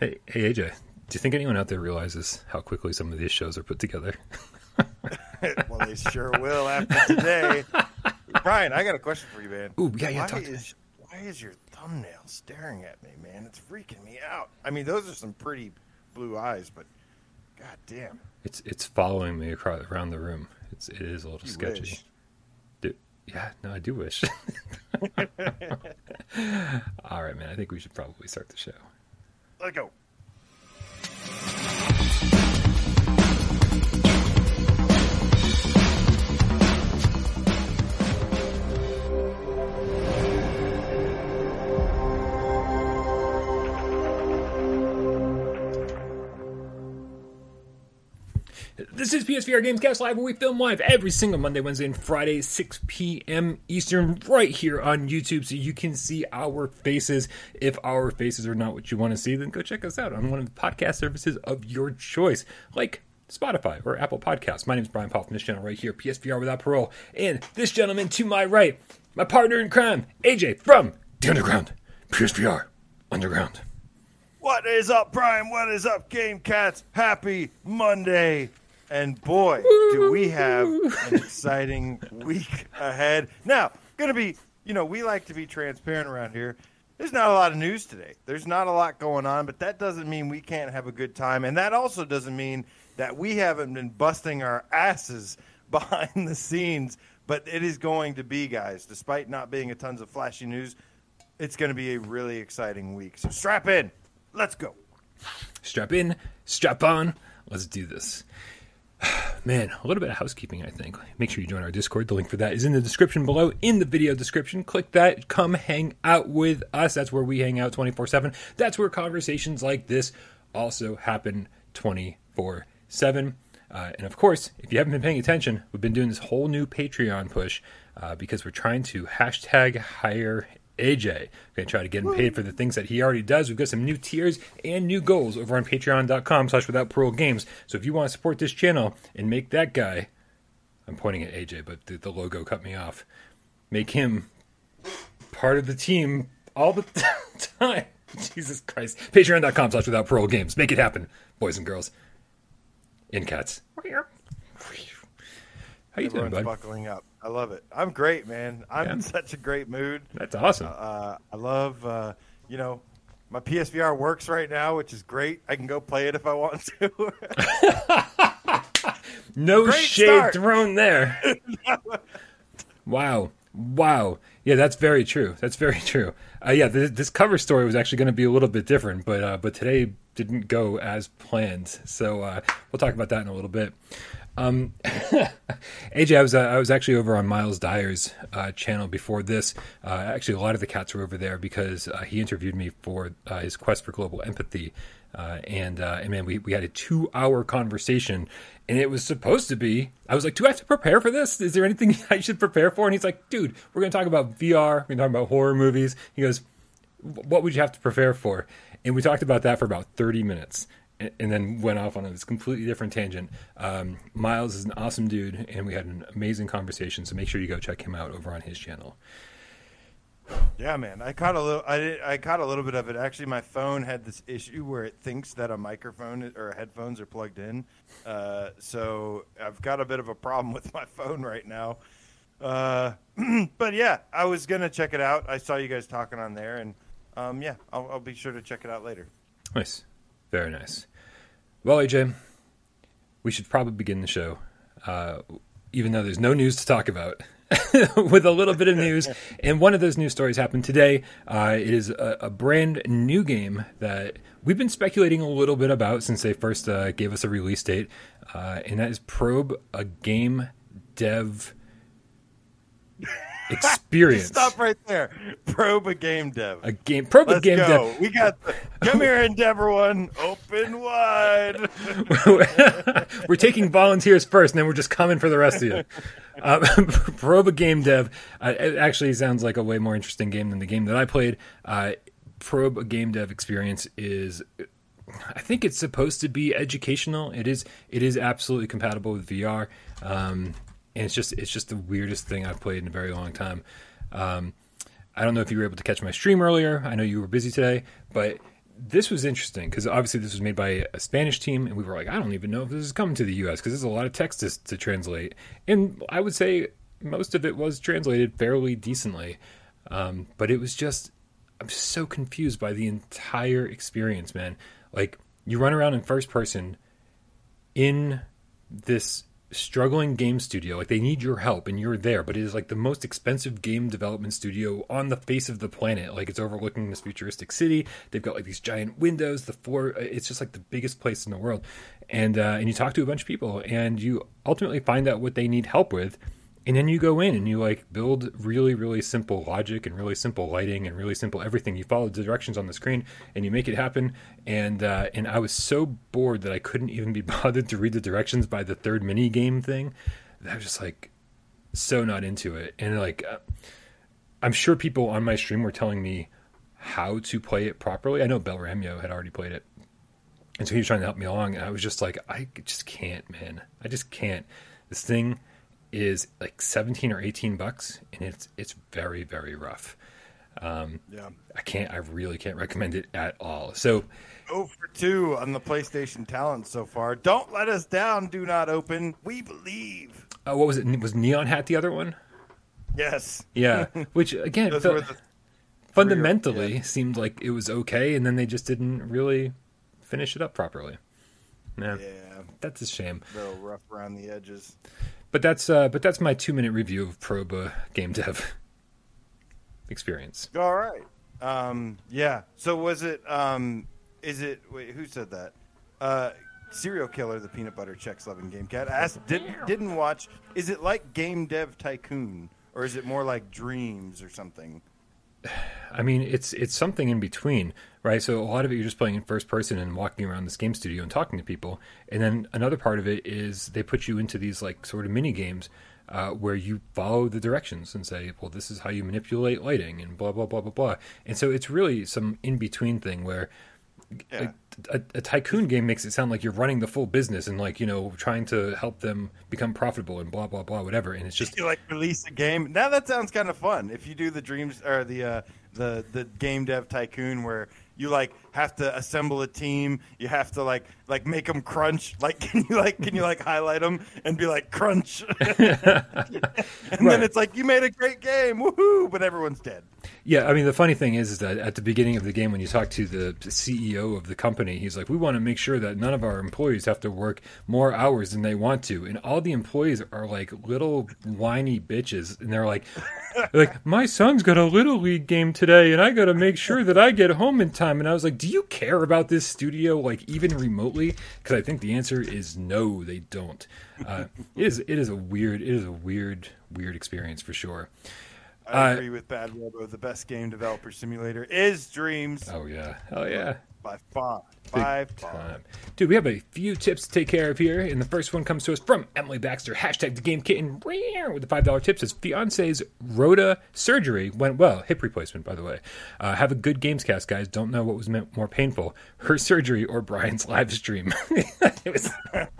Hey, hey, AJ, do you think anyone out there realizes how quickly some of these shows are put together? well, they sure will after today. Brian, I got a question for you, man. Ooh, yeah, yeah. Why Talk is why is your thumbnail staring at me, man? It's freaking me out. I mean, those are some pretty blue eyes, but god damn. It's it's following me across around the room. It's it is a little You sketchy. wish. Yeah, no, I do wish. All right, man. I think we should probably start the show. Let go. This is PSVR Gamescast Live, where we film live every single Monday, Wednesday, and Friday, 6 p.m. Eastern, right here on YouTube, so you can see our faces. If our faces are not what you want to see, then go check us out on one of the podcast services of your choice, like Spotify or Apple Podcasts. My name is Brian Paul from this channel right here, PSVR Without Parole, and this gentleman to my right, my partner in crime, AJ from the Underground, PSVR Underground. What is up, Brian? What is up, Game Cats? Happy Monday. And boy, do we have an exciting week ahead. Now, going to be, you know, we like to be transparent around here. There's not a lot of news today. There's not a lot going on, but that doesn't mean we can't have a good time. And that also doesn't mean that we haven't been busting our asses behind the scenes. But it is going to be, guys, despite not being a tons of flashy news, it's going to be a really exciting week. So strap in. Let's go. strap in, strap on. Let's do this. Man, a little bit of housekeeping, I think. Make sure you join our Discord. The link for that is in the description below, in the video description. Click that. Come hang out with us. That's where we hang out 24 7. That's where conversations like this also happen 24 7. Uh, and of course, if you haven't been paying attention, we've been doing this whole new Patreon push uh, because we're trying to hashtag hire AJ. We're going to try to get him paid for the things that he already does. We've got some new tiers and new goals over on patreon.com slash without parole games. So if you want to support this channel and make that guy, I'm pointing at AJ, but the, the logo cut me off, make him part of the team all the time. Jesus Christ. Patreon.com slash without parole games. Make it happen, boys and girls. And cats. How you doing, Everyone's bud? buckling up. I love it. I'm great, man. I'm Yeah. in such a great mood. That's awesome. Uh, I love, uh, you know, my PSVR works right now, which is great. I can go play it if I want to. No Great shade start. thrown there. wow. Wow. Yeah, that's very true. That's very true. Uh, yeah, th- this cover story was actually going to be a little bit different, but uh, but today didn't go as planned. So uh, we'll talk about that in a little bit. Um, AJ, I was uh, I was actually over on Miles Dyer's uh, channel before this. Uh, actually, a lot of the cats were over there because uh, he interviewed me for uh, his quest for global empathy, uh, and uh, and man, we we had a two hour conversation, and it was supposed to be. I was like, do I have to prepare for this? Is there anything I should prepare for? And he's like, dude, we're going to talk about VR. We're going to talk about horror movies. He goes, what would you have to prepare for? And we talked about that for about 30 minutes and- then went off on this completely different tangent. Um, Miles is an awesome dude, and we had an amazing conversation. So make sure you go check him out over on his channel. yeah, man. I caught a little. I did. I caught a little bit of it. Actually, my phone had this issue where it thinks that a microphone or headphones are plugged in. Uh, so I've got a bit of a problem with my phone right now. Uh, but yeah, I was gonna check it out. I saw you guys talking on there, and um, yeah, I'll, I'll be sure to check it out later. Nice, very nice. Well, AJ, we should probably begin the show, uh, even though there's no news to talk about. with a little bit of news, and one of those news stories happened today. Uh, it is a, a brand new game that we've been speculating a little bit about since they first uh, gave us a release date, uh, and that is Probe, a game dev experience. Stop right there. Probe a game dev. A game Probe, a Let's game go. dev. We got. The, come here, Endeavor One. Open wide. we're taking volunteers first, and then we're just coming for the rest of you. Uh, Probe a game dev. Uh, it actually sounds like a way more interesting game than the game that I played. Uh, Probe a game dev experience is. I think it's supposed to be educational. It is. It is absolutely compatible with VR, um, and it's just. It's just the weirdest thing I've played in a very long time. Um, I don't know if you were able to catch my stream earlier. I know you were busy today, but this was interesting because obviously this was made by a Spanish team, and we were like, I don't even know if this is coming to the U.S. because there's a lot of text to, to translate, and I would say most of it was translated fairly decently, um, but it was just I'm so confused by the entire experience, man. Like you run around in first person in this struggling game studio like they need your help and you're there but it is like the most expensive game development studio on the face of the planet. Like it's overlooking this futuristic city. They've got like these giant windows the floor it's just like the biggest place in the world. And uh, and you talk to a bunch of people and you ultimately find out what they need help with and then you go in and you like build really really simple logic and really simple lighting and really simple everything. You follow the directions on the screen and you make it happen. And uh, and i was so bored that i couldn't even be bothered to read the directions by the third mini game thing i was just like so not into it. And like uh, i'm sure people on my stream were telling me how to play it properly. I know belramio had already played it. And so he was trying to help me along. And i was just like i just can't man. I just can't. This thing is like 17 or 18 bucks and it's it's very very rough um, Yeah. i can't i really can't recommend it at all so Oh for two on the PlayStation talent so far. Don't let us down. Do not open. We believe. uh, what was it was neon hat the other one Yes. yeah which again Those felt- were the fundamentally seemed like it was okay and then they just didn't really finish it up properly yeah, yeah, that's a shame a little rough around the edges. But that's uh but that's my two minute review of proba game dev experience All right. Um, yeah. So was it? Um, is it? Wait, who said that? Uh, serial killer, the peanut butter checks loving game cat asked. Did, didn't watch. Is it like Game Dev Tycoon, or is it more like Dreams or something? I mean, it's it's something in between, right? So a lot of it you're just playing in first person and walking around this game studio and talking to people, and then another part of it is they put you into these like sort of mini games uh, where you follow the directions and say, well, this is how you manipulate lighting and blah blah blah blah blah. And so it's really some in between thing where. Yeah. A, a, a tycoon game makes it sound like you're running the full business and like you know trying to help them become profitable and blah blah blah whatever and it's just you like release a game. Now that sounds kind of fun. If you do the dreams or the uh, the the game dev tycoon where you like have to assemble a team, you have to like like make them crunch. Like can you like can you like highlight them and be like crunch? and Right. then it's like you made a great game, woohoo! But everyone's dead. Yeah, I mean the funny thing is, is that at the beginning of the game, when you talk to the CEO of the company, he's like, "We want to make sure that none of our employees have to work more hours than they want to," and all the employees are like little whiny bitches, and they're like, "Like my son's got a little league game today, and I got to make sure that I get home in time." And I was like, "Do you care about this studio, like even remotely?" Because I think the answer is no, they don't. Uh, it is it is a weird it is a weird weird experience for sure. I Uh, agree with Bad Robo. The best game developer simulator is Dreams Oh yeah, oh yeah. By far. Big By time. Dude, we have a few tips to take care of here, and the first one comes to us from Emily Baxter. Hashtag the game kitten with the five dollar tip says fiance's Rhoda surgery went well. Hip replacement, by the way. Uh, have a good games cast, guys. Don't know what was meant more painful, her surgery or Brian's live stream. Was-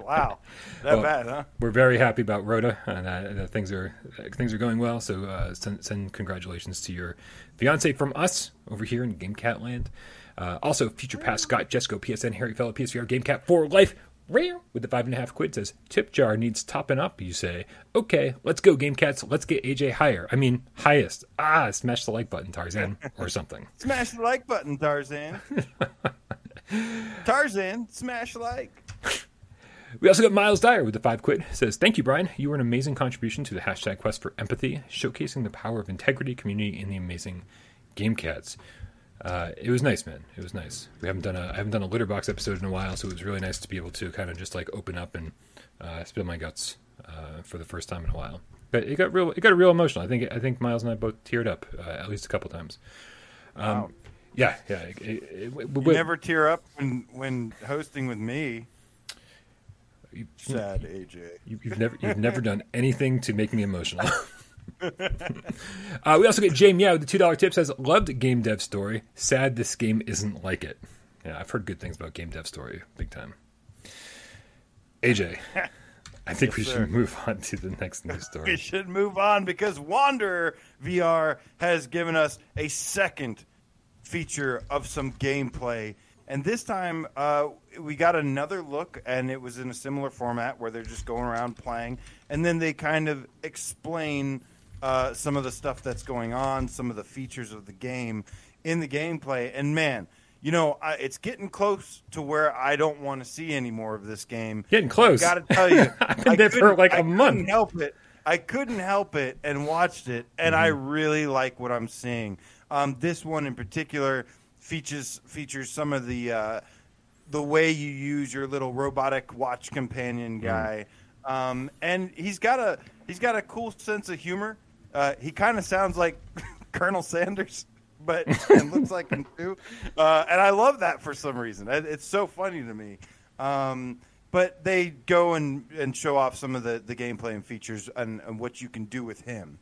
Wow, that Well, bad, huh? we're very happy about Rhoda, and uh, that things are things are going well. So uh, send, send congratulations to your fiance from us over here in GameCat Land. Uh, also, Future Past Scott Jesco PSN Harry Fellow PSVR GameCat for life. Rare with the five and a half quid says tip jar needs topping up. You say okay, let's go GameCats. Let's get AJ higher. I mean highest. Ah, smash the like button, Tarzan, or something. Smash the like button, Tarzan. Tarzan, smash like. We also got Miles Dyer with the five quid. Says, Thank you, Brian. You were an amazing contribution to the hashtag quest for empathy, showcasing the power of integrity, community, and the amazing game cats. Uh, it was nice, man. It was nice. We haven't done a I haven't done a litter box episode in a while, so it was really nice to be able to kind of just like open up and uh, spill my guts uh, for the first time in a while. But it got real. It got real emotional. I think I think Miles and I both teared up uh, at least a couple times. Um, Wow. Yeah, yeah. It, it, it, You never tear up when when hosting with me. you- Sad AJ. You, you've never you've never done anything to make me emotional. uh, we also get Jay Meow with the two dollar tip says loved game dev story. Sad this game isn't like it. Yeah, I've heard good things about game dev story, big time. AJ, I think we Yes, should sir. move on to the next news story. We should move on because Wanderer VR has given us a second feature of some gameplay. And this time, uh, we got another look, and it was in a similar format where they're just going around playing, and then they kind of explain uh, some of the stuff that's going on, some of the features of the game in the gameplay. And man, you know, I, it's getting close to where I don't want to see any more of this game. Getting close. Got to tell you, I've been there for like a I month. Couldn't help it. I couldn't help it and watched it, and I Mm-hmm. really like what I'm seeing. Um, this one in particular features features some of the uh, the way you use your little robotic watch companion Mm-hmm. guy, um, and he's got a he's got a cool sense of humor. Uh, he kind of sounds like Colonel Sanders, but and looks like him too. Uh, and I love that for some reason. It's so funny to me. Um, but they go and, and show off some of the, the gameplay and features and, and what you can do with him.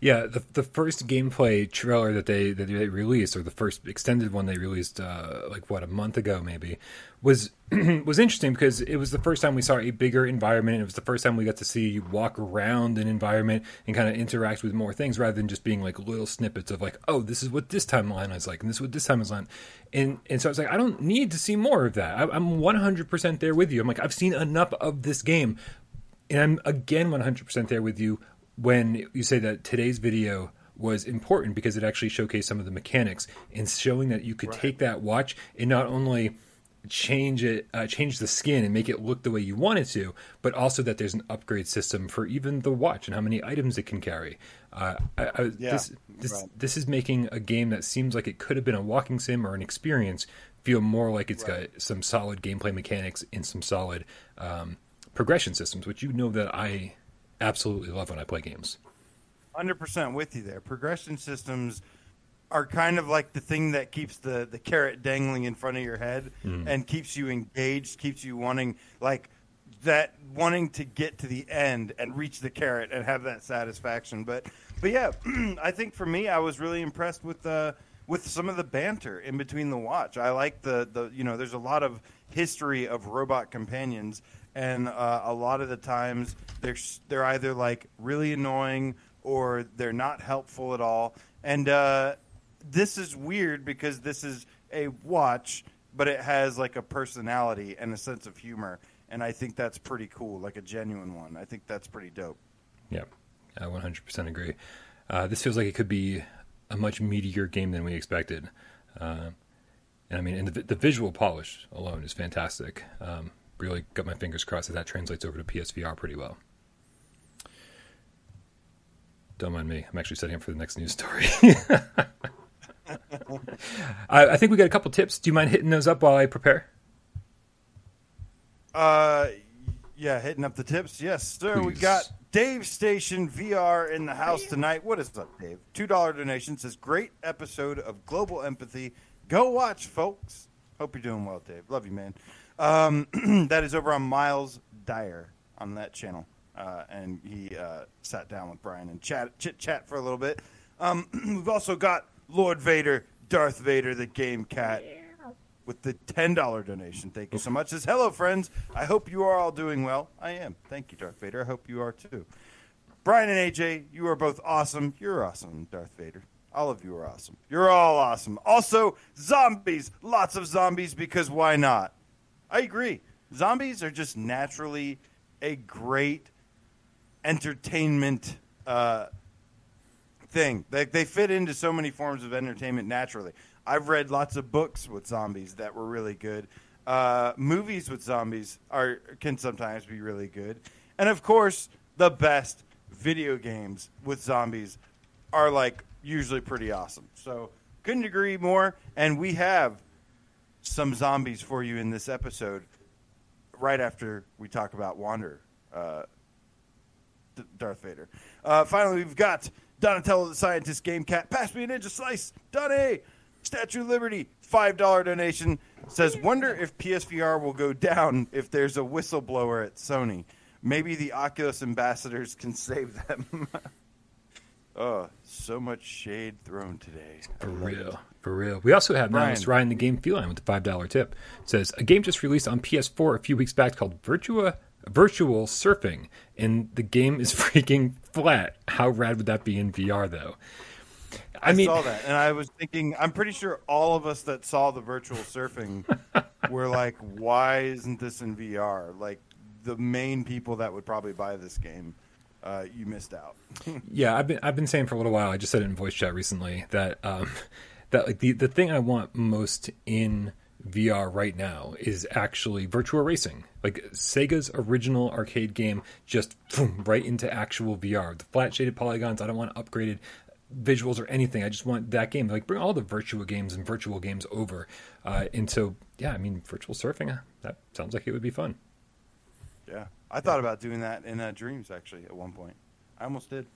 Yeah, the the first gameplay trailer that they that they released, or the first extended one they released, uh, like what a month ago maybe, was was interesting because it was the first time we saw a bigger environment. It was the first time we got to see you walk around an environment and kind of interact with more things rather than just being like little snippets of like, oh, this is what this timeline is like, and this is what this time is like, and and so I was like, I don't need to see more of that. I, I'm 100 percent there with you. I'm like, I've seen enough of this game, and I'm again 100 percent there with you when you say that today's video was important because it actually showcased some of the mechanics and showing that you could take that watch and not only change it uh, change the skin and make it look the way you want it to but also that there's an upgrade system for even the watch and how many items it can carry uh, I, I, Yeah, this this, right. this is making a game that seems like it could have been a walking sim or an experience feel more like it's Right. got some solid gameplay mechanics and some solid um, progression systems which you know that i absolutely love when i play games 100% with you there. Progression systems are kind of like the thing that keeps the, the carrot dangling in front of your head and keeps you engaged, keeps you wanting, like, that wanting to get to the end and reach the carrot and have that satisfaction. But, but yeah, I think for me, I was really impressed with uh, with some of the banter in between the watch. I like the the you know, there's a lot of history of robot companions, and uh, a lot of the times they're they're either like really annoying or they're not helpful at all. And uh, this is weird because this is a watch, but it has like a personality and a sense of humor, and I think that's pretty cool, like a genuine one. I think that's pretty dope. Yeah, I 100% agree. Uh, this feels like it could be a much meatier game than we expected. Uh, and I mean, and the, the visual polish alone is fantastic. Um, really got my fingers crossed that that translates over to PSVR pretty well. Don't mind me. I'm actually setting up for the next news story. I, I think we got a couple tips. Do you mind hitting those up while I prepare? Uh, yeah, hitting up the tips. Yes, sir. We Please. got Dave Station VR in the house tonight. What is up, Dave? Two dollar donation says great episode of Global Empathy. Go watch, folks. Hope you're doing well, Dave. Love you, man. Um, that is over on Miles Dyer on that channel, uh, and he uh, sat down with Brian and chat chit chat for a little bit. Um, we've also got Lord Vader, Darth Vader, the Game Cat with the ten dollar donation. Thank you so much. Says hello, friends. I hope you are all doing well. I am. Thank you, Darth Vader. I hope you are too. Brian and AJ, you are both awesome. You're awesome, Darth Vader. All of you are awesome. You're all awesome. Also, zombies. Lots of zombies because why not? I agree. Zombies are just naturally a great entertainment uh, thing. They, they fit into so many forms of entertainment naturally. I've read lots of books with zombies that were really good. Uh, movies with zombies are can sometimes be really good, and of course, the best video games with zombies are like usually pretty awesome. So couldn't agree more. And we have some zombies for you in this episode. Right after we talk about Wander, uh, D- Darth Vader. Uh, finally, we've got Donatello the Scientist Game Cat. Pass me a Ninja Slice. Donnie. Statue of Liberty. $5 donation. Says, wonder if PSVR will go down if there's a whistleblower at Sony. Maybe the Oculus ambassadors can save them. oh, so much shade thrown today. For real. For real. We also have Brian. Nice Ryan the Game Feline with the $5 tip. It says, a game just released on PS4 a few weeks back called Virtua Virtual Surfing, and the game is freaking flat. How rad would that be in VR, though? I, I, mean, saw that, and I was thinking, I'm pretty sure all of us that saw the virtual surfing were like, "Why isn't this in VR?" Like the main people that would probably buy this game, uh, you missed out. yeah, I've been I've been saying for a little while. I just said it in voice chat recently that um, that like the the thing I want most in VR right now is actually Virtua Racing. Like Sega's original arcade game, just boom, right into actual VR. The flat shaded polygons. I don't want upgraded visuals or anything. I just want that game. Like bring all the virtual games and virtual games over uh, so yeah. I mean, virtual surfing. uh, That sounds like it would be fun. Yeah, I thought about doing that in uh, Dreams actually at one point. I almost did.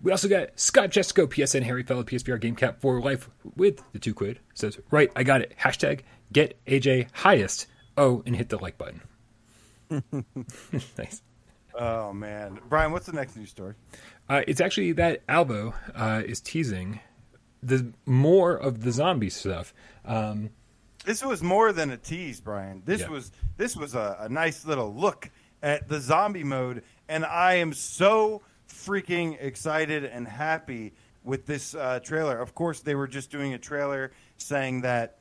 We also got Scott Jessico, PSN Harry Fellow, PSVR Game Cap for life with the two quid. Says, right, I got it. Hashtag get AJ highest. Oh, and hit the like button. nice. Oh man, Brian, what's the next news story? Uh, it's actually that Alvo uh, is teasing the more of the zombie stuff. Um, This was more than a tease, Brian. This Yeah. was this was a, a nice little look at the zombie mode, and I am so freaking excited and happy with this uh, trailer. Of course, they were just doing a trailer saying that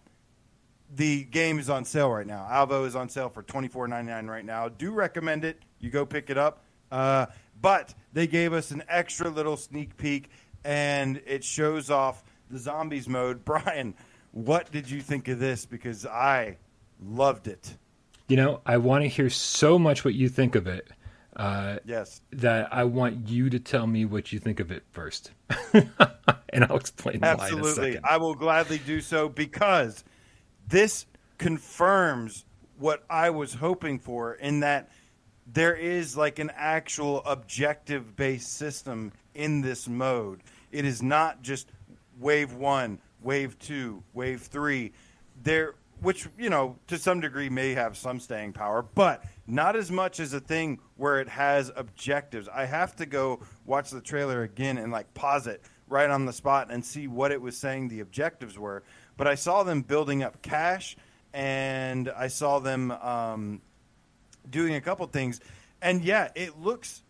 the game is on sale right now. Alvo is on sale for twenty four ninety nine right now. Do recommend it. You go pick it up. Uh, but they gave us an extra little sneak peek, and it shows off the zombies mode. Brian, what did you think of this? Because I loved it. you know, I want to hear so much what you think of it uh, Yes. that I want you to tell me what you think of it first. and I'll explain why in a Absolutely. I will gladly do so because this confirms what I was hoping for in that there is like an actual objective based system in this mode. It is not just wave 1, wave 2, wave 3. There which, you know, to some degree may have some staying power, but not as much as a thing where it has objectives. I have to go watch the trailer again and like pause it right on the spot and see what it was saying the objectives were. But I saw them building up cash, and I saw them um, doing a couple things, and yeah, it looks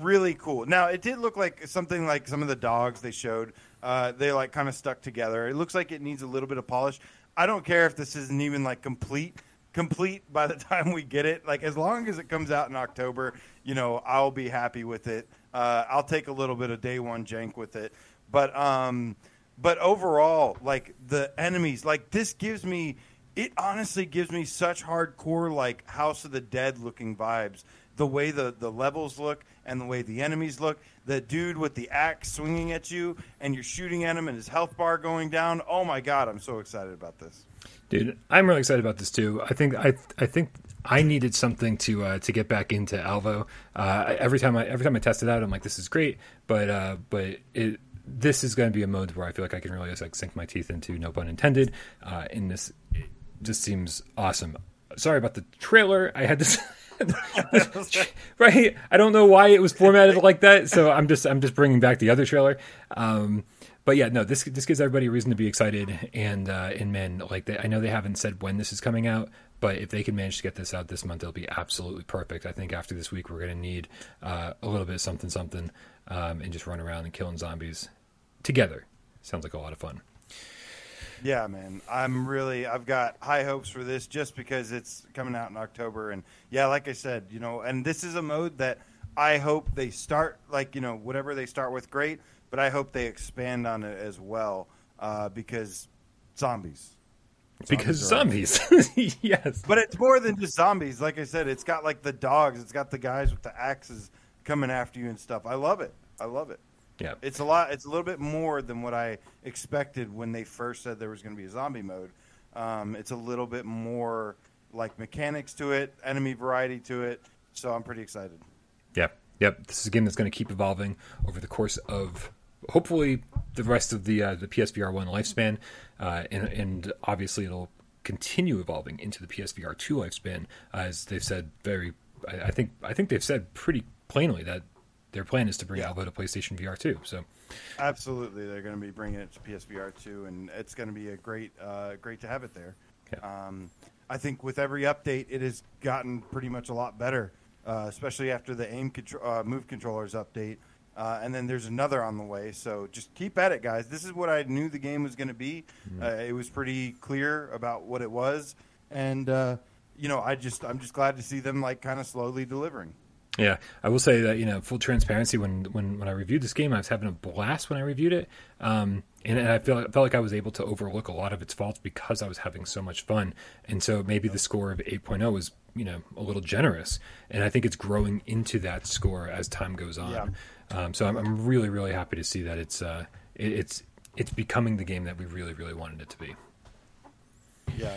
really cool. Now, it did look like something like some of the dogs they showed. Uh, they like kind of stuck together. It looks like it needs a little bit of polish. I don't care if this isn't even like complete complete by the time we get it. Like as long as it comes out in October, you know, I'll be happy with it. Uh, I'll take a little bit of day one jank with it, but um, but overall, like the enemies, like this gives me. It honestly gives me such hardcore like House of the Dead looking vibes. The way the, the levels look and the way the enemies look. The dude with the axe swinging at you and you're shooting at him and his health bar going down. Oh my god, I'm so excited about this. Dude, I'm really excited about this too. I think I I think I needed something to uh, to get back into Alvo. Uh, every time I every time I test it out, I'm like, this is great, but uh, but it this is going to be a mode where I feel like I can really just like sink my teeth into, no pun intended. Uh, in this, just seems awesome. Sorry about the trailer. I had this. right? I don't know why it was formatted like that so i'm just i'm just bringing back the other trailer. Um but yeah no this this gives everybody a reason to be excited and uh and man like they, i know they haven't said when this is coming out but if they can manage to get this out this month it'll be absolutely perfect. I think after this week we're going to need uh a little bit of something something um and just run around and killing zombies together. Sounds like a lot of fun Yeah, man. I'm really I've got high hopes for this just because it's coming out in October and yeah, like I said, you know, and this is a mode that I hope they start like, you know, whatever they start with great, but I hope they expand on it as well uh, because zombies. because zombies yes But it's more than just zombies. Like I said, it's got like the dogs, it's got the guys with the axes coming after you and stuff. I love it. I love it. Yeah It's a lot. It's a little bit more than what I expected when they first said there was going to be a zombie mode. Um, it's a little bit more like mechanics to it, enemy variety to it. So I'm pretty excited. Yep, yep. This is a game that's going to keep evolving over the course of hopefully the rest of the uh, the PSVR one lifespan, uh, and and obviously it'll continue evolving into the PSVR two lifespan, as they've said very. I, I think I think they've said pretty plainly that their plan is to bring Yeah. Alvo to PlayStation VR two. So Absolutely, they're going to be bringing it to PSVR two, and it's going to be a great, uh, great to have it there. Yeah. Um, I think with every update, it has gotten pretty much a lot better, uh, especially after the aim contro- uh, move controllers update. Uh, and then there's another on the way. So just keep at it, guys. This is what I knew the game was going to be. Uh, it was pretty clear about what it was, and uh, you know, I just I'm just glad to see them like kind of slowly delivering. Yeah, I will say that you know, full transparency. When when when I reviewed this game, I was having a blast when I reviewed it, um, and, and I feel felt like I was able to overlook a lot of its faults because I was having so much fun. And so maybe the score of 8.0 was you know a little generous, and I think it's growing into that score as time goes on. Yeah. Um, so I'm, I'm really really happy to see that it's uh, it, it's it's becoming the game that we really really wanted it to be. Yeah.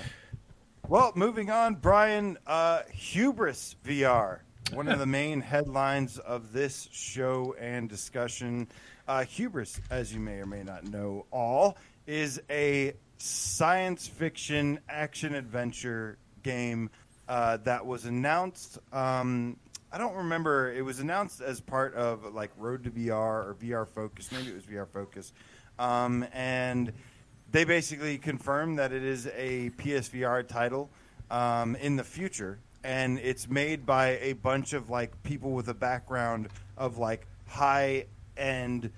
Well, moving on, Brian, uh, Hubris VR, one of the main headlines of this show and discussion. Uh, Hubris, as you may or may not know all, is a science fiction action adventure game uh, that was announced. Um, I don't remember. It was announced as part of like Road to VR or VR Focus. Maybe it was VR Focus. Um, and they basically confirmed that it is a PSVR title um, in the future, and it's made by a bunch of like people with a background of like high end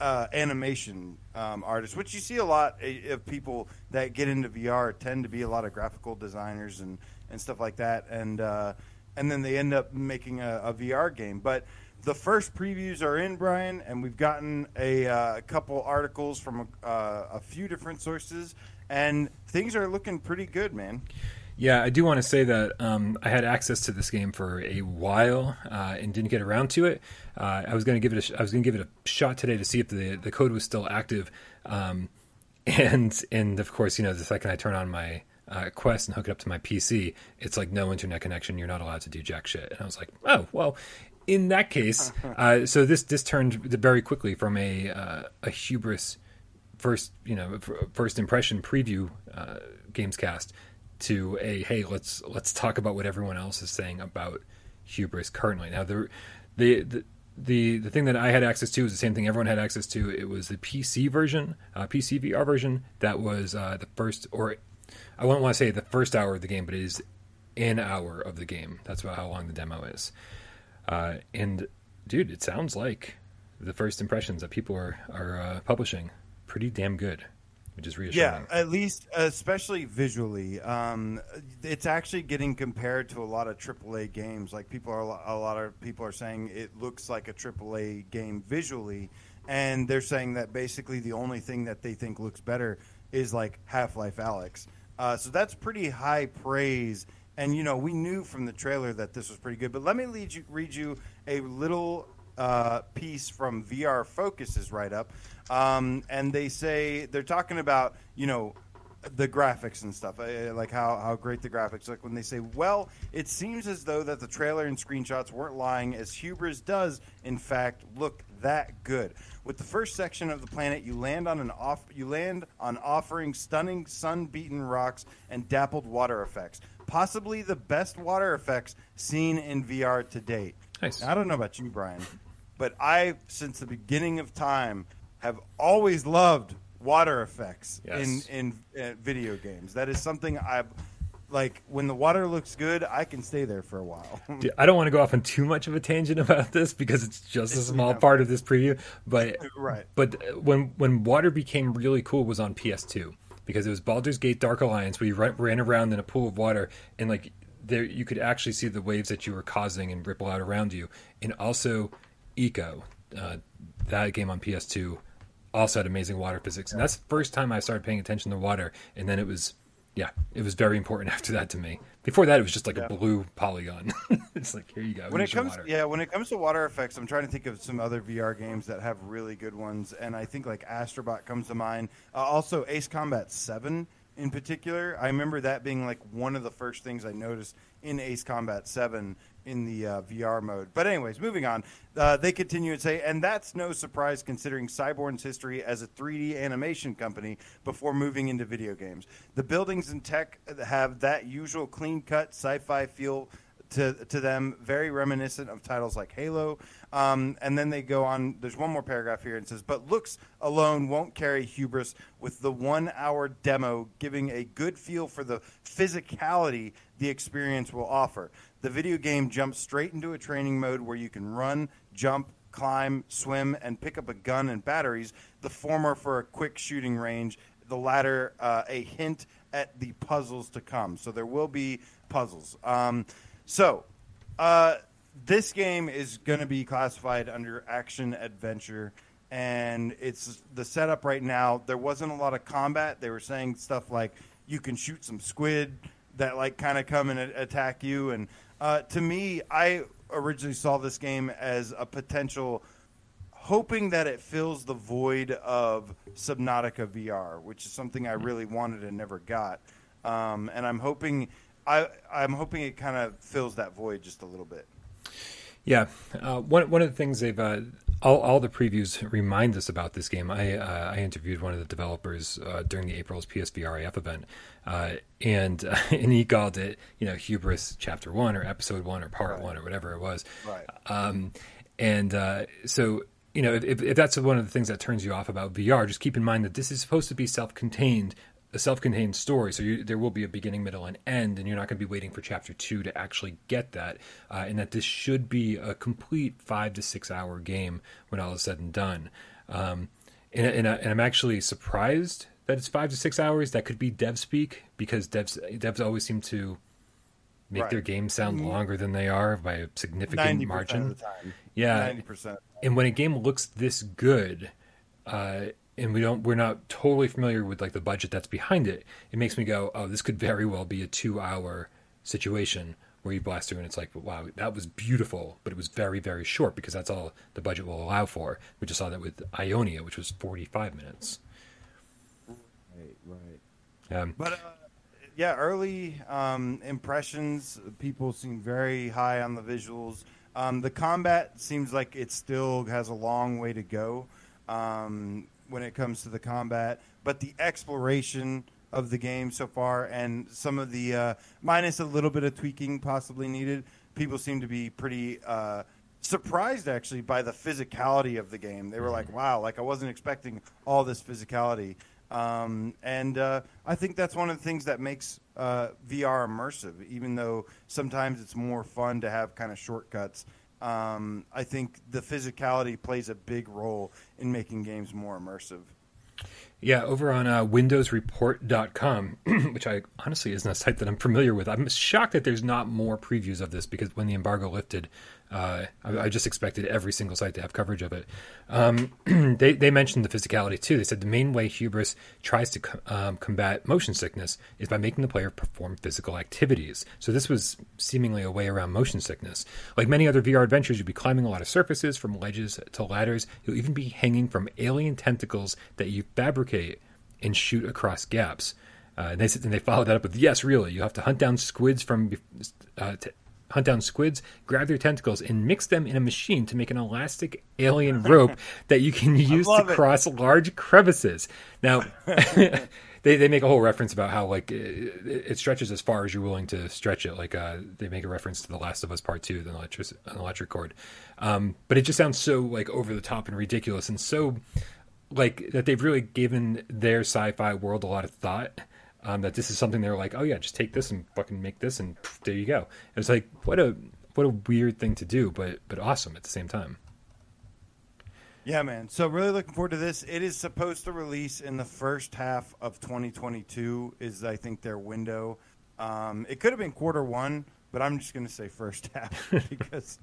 uh, animation um, artists, which you see a lot uh, of people that get into VR tend to be a lot of graphical designers and, and stuff like that, and uh, and then they end up making a, a VR game, but the first previews are in, Brian, and we've gotten a uh, couple articles from a, uh, a few different sources, and things are looking pretty good, man. Yeah, I do want to say that um, I had access to this game for a while uh, and didn't get around to it. Uh, I was going to give it a sh- I was going to give it a shot today to see if the the code was still active, um, and and of course, you know, the second I turn on my uh, Quest and hook it up to my PC, it's like no internet connection. You're not allowed to do jack shit. And I was like, oh well. In that case, uh, so this this turned very quickly from a uh, a hubris first you know first impression preview uh, gamescast to a hey let's let's talk about what everyone else is saying about hubris currently now the the the the, the thing that I had access to is the same thing everyone had access to. It was the PC version, uh, PC VR version. That was uh, the first, or I wouldn't want to say the first hour of the game, but it is an hour of the game. That's about how long the demo is. Uh, and dude, it sounds like the first impressions that people are are uh, publishing pretty damn good, which is reassuring. Yeah, at least, especially visually, um, it's actually getting compared to a lot of AAA games. Like people are, a lot of people are saying it looks like a AAA game visually, and they're saying that basically the only thing that they think looks better is like Half-Life Alyx. Uh, so that's pretty high praise. And you know, we knew from the trailer that this was pretty good. But let me you, read you a little uh, piece from VR Focus's write up, um, and they say they're talking about you know the graphics and stuff, uh, like how, how great the graphics look. When they say, well, it seems as though that the trailer and screenshots weren't lying, as Hubris does, in fact, look that good. With the first section of the planet, you land on an off you land on offering stunning sun-beaten rocks and dappled water effects, possibly the best water effects seen in VR to date. Nice. I don't know about you, Brian, but I, since the beginning of time, have always loved water effects Yes. in in uh, video games. That is something I've like. When the water looks good, I can stay there for a while. Dude, I don't want to go off on too much of a tangent about this because it's just a small part of this preview. But Right. But when when water became really cool was on PS2 because it was Baldur's Gate Dark Alliance where you ran, ran around in a pool of water and like there you could actually see the waves that you were causing and ripple out around you. And also Ico, uh, that game on PS2 also had amazing water physics. And that's the first time I started paying attention to water. And then it was, yeah, it was very important after that to me. Before that, it was just like Yeah. a blue polygon. it's like, here you go. when it comes water. yeah when it comes to water effects i'm trying to think of some other vr games that have really good ones and i think like astrobot comes to mind uh, also ace combat 7 in particular i remember that being like one of the first things i noticed in ace combat 7 in the uh, vr mode but anyways moving on uh, they continue and say and that's no surprise considering Cyborn's history as a 3d animation company before moving into video games the buildings and tech have that usual clean cut sci-fi feel to to them, very reminiscent of titles like Halo. Um, and then they go on. There's one more paragraph here and says, "But looks alone won't carry hubris with the one-hour demo, giving a good feel for the physicality the experience will offer. The video game jumps straight into a training mode where you can run, jump." climb, swim, and pick up a gun and batteries. The former for a quick shooting range, the latter uh, a hint at the puzzles to come. So there will be puzzles. Um, so uh, this game is going to be classified under action adventure. And it's the setup right now. There wasn't a lot of combat. They were saying stuff like you can shoot some squid that like kind of come and attack you. And uh, to me, I originally saw this game as a potential, hoping that it fills the void of Subnautica VR, which is something I really wanted and never got. Um, and I'm hoping, I I'm hoping it kind of fills that void just a little bit. Yeah, uh, one one of the things they've uh, all all the previews remind us about this game. I uh, I interviewed one of the developers uh, during the April's PSVR AF event, uh, and and he called it you know Hubris Chapter One or Episode One or Part Right. One or whatever it was. Right. Um, and uh, so you know if, if that's one of the things that turns you off about VR, just keep in mind that this is supposed to be self-contained. A self-contained story, so you, there will be a beginning, middle, and end, and you're not going to be waiting for chapter two to actually get that. Uh, and that this should be a complete five to six-hour game when all is said and done. Um, and, and, I, and I'm actually surprised that it's five to six hours. That could be dev speak because devs devs always seem to make Right. their games sound longer than they are by a significant margin. of the time. Yeah. ninety percent. And when a game looks this good, uh, and we don't, we're not totally familiar with like the budget that's behind it, it makes me go, oh, this could very well be a two-hour situation where you blast through and it's like, wow, that was beautiful, but it was very, very short because that's all the budget will allow for. We just saw that with Ionia, which was 45 minutes. Right, right. Um, But uh, yeah, early um, impressions, people seem very high on the visuals. Um, the combat seems like it still has a long way to go um, when it comes to the combat, but the exploration of the game so far and some of the uh, minus a little bit of tweaking possibly needed, people seem to be pretty. Uh, surprised actually by the physicality of the game. They were like, "Wow, like I wasn't expecting all this physicality." Um, and uh, I think that's one of the things that makes uh, VR immersive. Even though sometimes it's more fun to have kind of shortcuts, um, I think the physicality plays a big role in making games more immersive. Yeah, over on uh, WindowsReport.com, which I honestly isn't a site that I'm familiar with. I'm shocked that there's not more previews of this because when the embargo lifted, uh, I, I just expected every single site to have coverage of it. Um, they they mentioned the physicality too. They said the main way Hubris tries to co- um, combat motion sickness is by making the player perform physical activities. So this was seemingly a way around motion sickness. Like many other VR adventures, you'll be climbing a lot of surfaces from ledges to ladders. You'll even be hanging from alien tentacles that you fabricate and shoot across gaps. Uh, and they and they followed that up with yes, really, you have to hunt down squids from uh, hunt down squids, grab their tentacles, and mix them in a machine to make an elastic alien rope that you can use to it. cross large crevices. Now. They, they make a whole reference about how like it, it stretches as far as you're willing to stretch it. Like uh, they make a reference to The Last of Us Part Two, the electric an electric cord. Um, but it just sounds so like over the top and ridiculous, and so like that they've really given their sci-fi world a lot of thought. Um, that this is something they're like, oh yeah, just take this and fucking make this, and pff, there you go. It's like what a what a weird thing to do, but but awesome at the same time. Yeah, man. So really looking forward to this. It is supposed to release in the first half of 2022. Is I think their window. Um, it could have been quarter one, but I'm just going to say first half because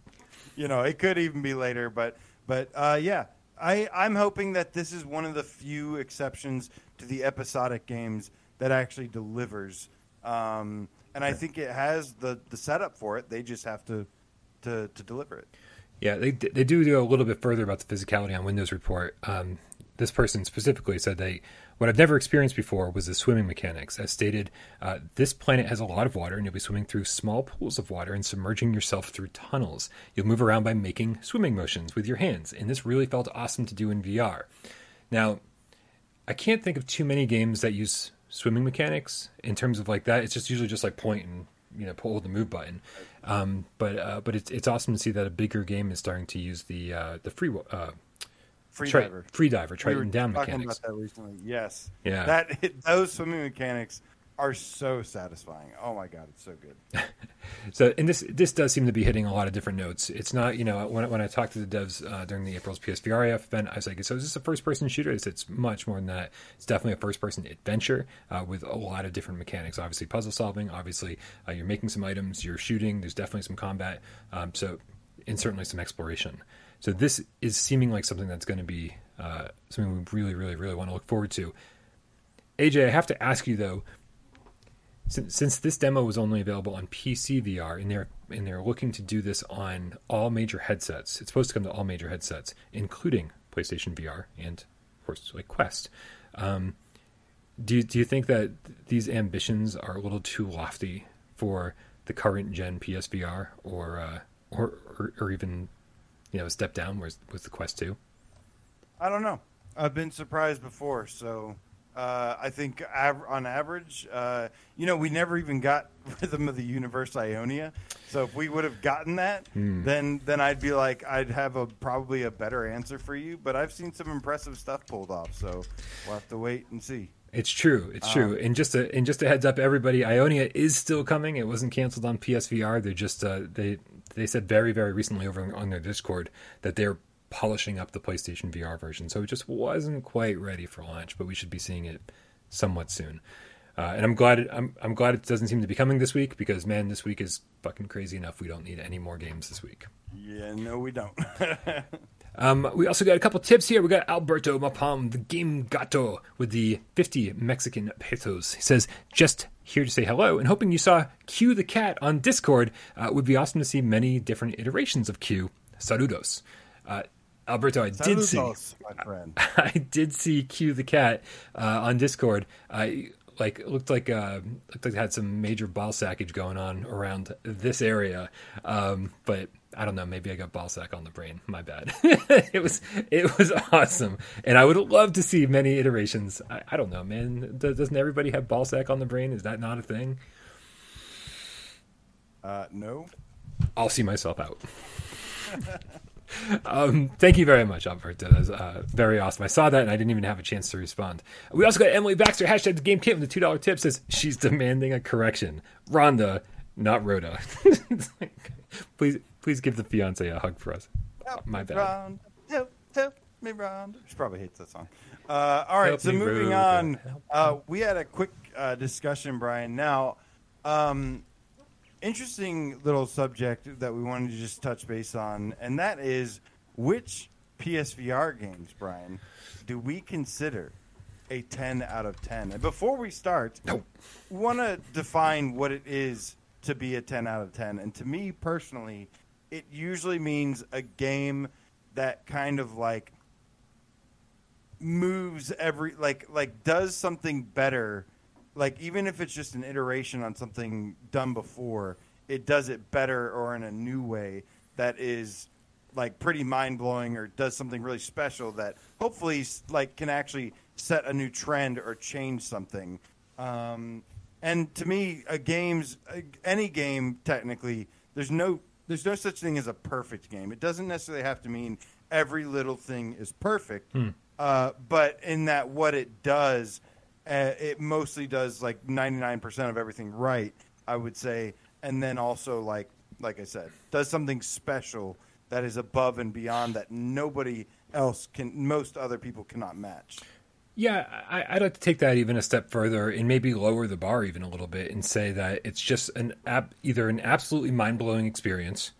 you know it could even be later. But but uh, yeah, I I'm hoping that this is one of the few exceptions to the episodic games that actually delivers. Um, and I think it has the the setup for it. They just have to to to deliver it. Yeah, they they do go a little bit further about the physicality on Windows Report. Um, this person specifically said they what I've never experienced before was the swimming mechanics. As stated, uh, this planet has a lot of water, and you'll be swimming through small pools of water and submerging yourself through tunnels. You'll move around by making swimming motions with your hands, and this really felt awesome to do in VR. Now, I can't think of too many games that use swimming mechanics in terms of like that. It's just usually just like point and you know pull the move button. Um, but uh, but it's it's awesome to see that a bigger game is starting to use the uh, the free uh, Free tri- diver. free diver we Triton were down talking mechanics. about that recently. Yes. Yeah. That those swimming mechanics are so satisfying. Oh my god, it's so good. So, and this this does seem to be hitting a lot of different notes. It's not, you know, when when I talked to the devs uh, during the April's PSVR event, I was like, "So is this a first person shooter?" It's, it's much more than that. It's definitely a first person adventure uh, with a lot of different mechanics. Obviously, puzzle solving. Obviously, uh, you're making some items. You're shooting. There's definitely some combat. Um, so, and certainly some exploration. So this is seeming like something that's going to be uh, something we really, really, really want to look forward to. AJ, I have to ask you though since, since this demo was only available on PC VR, and they're and they're looking to do this on all major headsets, it's supposed to come to all major headsets, including PlayStation VR and, of course, like Quest. Um, do you, do you think that these ambitions are a little too lofty for the current gen PSVR, or uh, or, or or even you know a step down with with the Quest Two? I don't know. I've been surprised before, so uh, I think av- on average, uh, you know, we never even got Rhythm of the Universe Ionia. So if we would have gotten that, then then I'd be like, I'd have a probably a better answer for you. But I've seen some impressive stuff pulled off, so we'll have to wait and see. It's true. It's true. And just a and just a heads up, everybody, Ionia is still coming. It wasn't canceled on PSVR. They're just uh, they they said very very recently over on their Discord that they're polishing up the PlayStation VR version. So it just wasn't quite ready for launch, but we should be seeing it somewhat soon. Uh, and I'm glad it, I'm I'm glad it doesn't seem to be coming this week because man, this week is fucking crazy enough. We don't need any more games this week. Yeah, no, we don't. Um, we also got a couple tips here. We got Alberto Mapam, the game gato, with the 50 Mexican pesos. He says, just here to say hello and hoping you saw Q the cat on Discord. Uh, would be awesome to see many different iterations of Q. Saludos. Uh, Alberto, I did see. Saludos, my friend. I did see Q the cat uh, on Discord. I like looked like uh, looked like it had some major ball sackage going on around this area, um, but I don't know. Maybe I got ball sack on the brain. My bad. it was it was awesome, and I would love to see many iterations. I, I don't know, man. Does, doesn't everybody have ball sack on the brain? Is that not a thing? Uh, no. I'll see myself out. um, thank you very much, Alberto. That was uh, very awesome. I saw that and I didn't even have a chance to respond. We also got Emily Baxter, hashtag the game kit with the $2 tip, says she's demanding a correction. Rhonda, not Rhoda. please please give the fiance a hug for us. Help My bad. Ron. Help, help me, Rhonda. She probably hates that song. Uh, all right, Help so moving Rhoda. on, uh, we had a quick uh, discussion, Brian. Now, um, interesting little subject that we wanted to just touch base on, and that is which PSVR games, Brian, do we consider a 10 out of 10? And before we start, we want to define what it is to be a 10 out of 10. And to me personally, it usually means a game that kind of like moves every like like does something better like even if it's just an iteration on something done before it does it better or in a new way that is like pretty mind-blowing or does something really special that hopefully like can actually set a new trend or change something. Um, and to me a game's a- any game technically there's no there's no such thing as a perfect game. It doesn't necessarily have to mean every little thing is perfect. Uh, but in that what it does uh, it mostly does like 99% of everything right i would say and then also like like i said does something special that is above and beyond that nobody else can most other people cannot match Yeah, I, I'd like to take that even a step further and maybe lower the bar even a little bit and say that it's just an ab- either an absolutely mind blowing experience,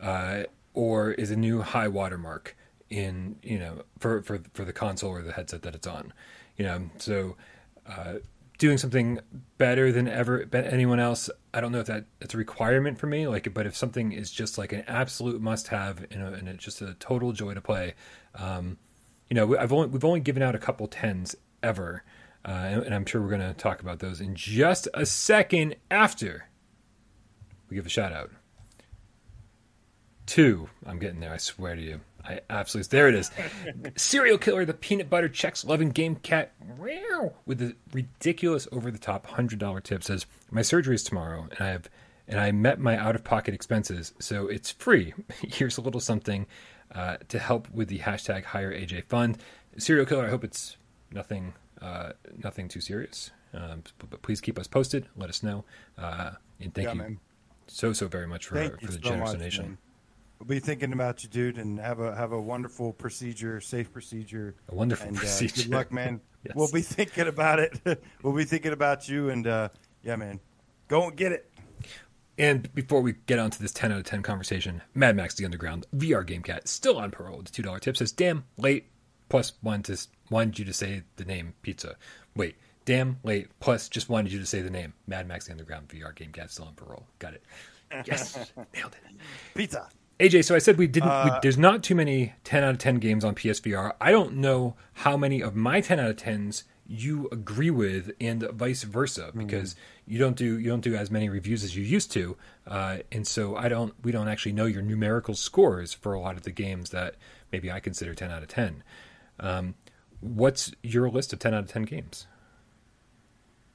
uh, or is a new high watermark in you know for for for the console or the headset that it's on, you know. So uh, doing something better than ever anyone else, I don't know if that it's a requirement for me. Like, but if something is just like an absolute must have and, a, and it's just a total joy to play. Um, you know, I've only we've only given out a couple tens ever, uh, and, and I'm sure we're going to talk about those in just a second after we give a shout out. Two, I'm getting there. I swear to you, I absolutely there it is. Serial killer, the peanut butter checks loving game cat, meow, with the ridiculous over the top hundred dollar tip says my surgery is tomorrow, and I have and I met my out of pocket expenses, so it's free. Here's a little something uh, to help with the hashtag hire AJ fund. Serial killer, I hope it's nothing uh, nothing too serious. Um, but, but please keep us posted. Let us know. Uh, and thank Yeah, you man. so so very much for Thank for the so generous much, donation. man. We'll be thinking about you, dude, and have a have a wonderful procedure, safe procedure. A wonderful and, uh, procedure. good luck, man. Yes. We'll be thinking about it. we'll be thinking about you, and uh, yeah, man, go and get it. And before we get on to this 10 out of 10 conversation, Mad Max The Underground, VR Game Cat, still on parole with a $2 tip, says, damn, late, plus one to, wanted you to say the name pizza. Wait, damn, late, plus just wanted you to say the name. Mad Max The Underground, VR Game Cat, still on parole. Got it. Yes, nailed it. Pizza. AJ, so I said we didn't. we, Uh, there's not too many 10 out of 10 games on PSVR. I don't know how many of my 10 out of 10s you agree with, and vice versa, because you don't do you don't do as many reviews as you used to, uh, and so I don't. We don't actually know your numerical scores for a lot of the games that maybe I consider 10 out of 10. Um, what's your list of 10 out of 10 games?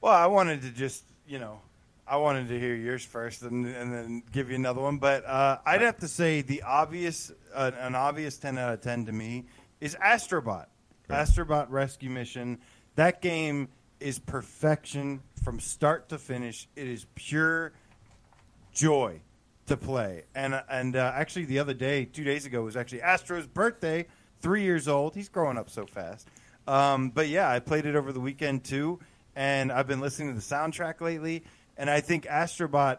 Well, I wanted to just, you know, I wanted to hear yours first and, and then give you another one. But uh, I'd have to say the obvious, uh, an obvious 10 out of 10 to me is Astrobot. Astrobot Rescue Mission. That game is perfection from start to finish. It is pure joy to play. And and uh, actually, the other day, two days ago, was actually Astro's birthday. Three years old. He's growing up so fast. Um, but yeah, I played it over the weekend too, and I've been listening to the soundtrack lately. And I think Astrobot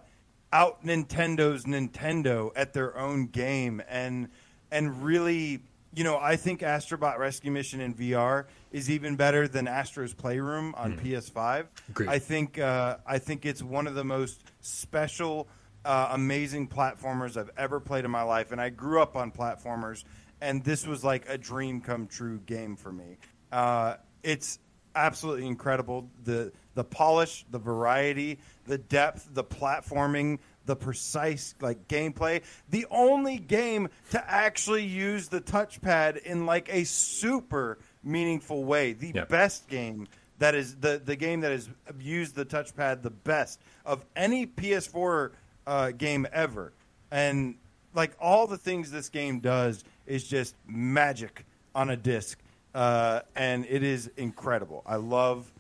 out Nintendo's Nintendo at their own game, and and really, you know, I think Astrobot Rescue Mission in VR is even better than Astro's Playroom on PS5. Agreed. I think uh, I think it's one of the most special, uh, amazing platformers I've ever played in my life, and I grew up on platformers, and this was like a dream come true game for me. Uh, it's absolutely incredible the the polish, the variety, the depth, the platforming, the precise like gameplay. The only game to actually use the touchpad in like a super meaningful way. The Yep. best game that is the the game that has used the touchpad the best of any PS4 uh, game ever, and like all the things this game does is just magic on a disc, uh, and it is incredible. I love,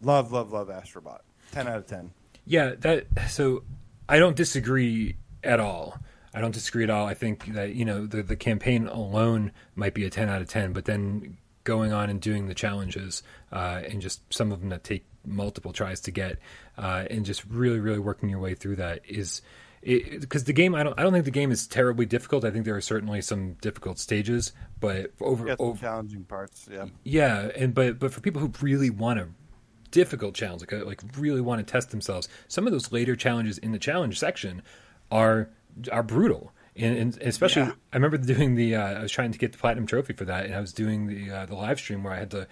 love, love, love Astrobot. Ten out of ten. Yeah, that so I don't disagree at all. I don't disagree at all. I think that you know the the campaign alone might be a ten out of ten, but then going on and doing the challenges uh, and just some of them that take multiple tries to get uh, and just really really working your way through that is because the game I don't I don't think the game is terribly difficult. I think there are certainly some difficult stages, but over, over challenging parts. Yeah. yeah, and but but for people who really want a difficult challenge, like uh, like really want to test themselves, some of those later challenges in the challenge section are are brutal. And, and especially, Yeah. I remember doing the. Uh, I was trying to get the platinum trophy for that, and I was doing the uh, the live stream where I had to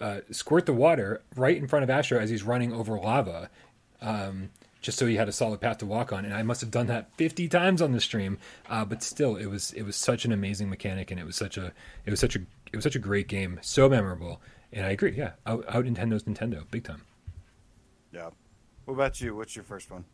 uh, squirt the water right in front of Astro as he's running over lava, um, just so he had a solid path to walk on. And I must have done that fifty times on the stream, uh, but still, it was it was such an amazing mechanic, and it was such a it was such a it was such a great game, so memorable. And I agree, yeah, out, out Nintendo's Nintendo, big time. Yeah. What about you? What's your first one?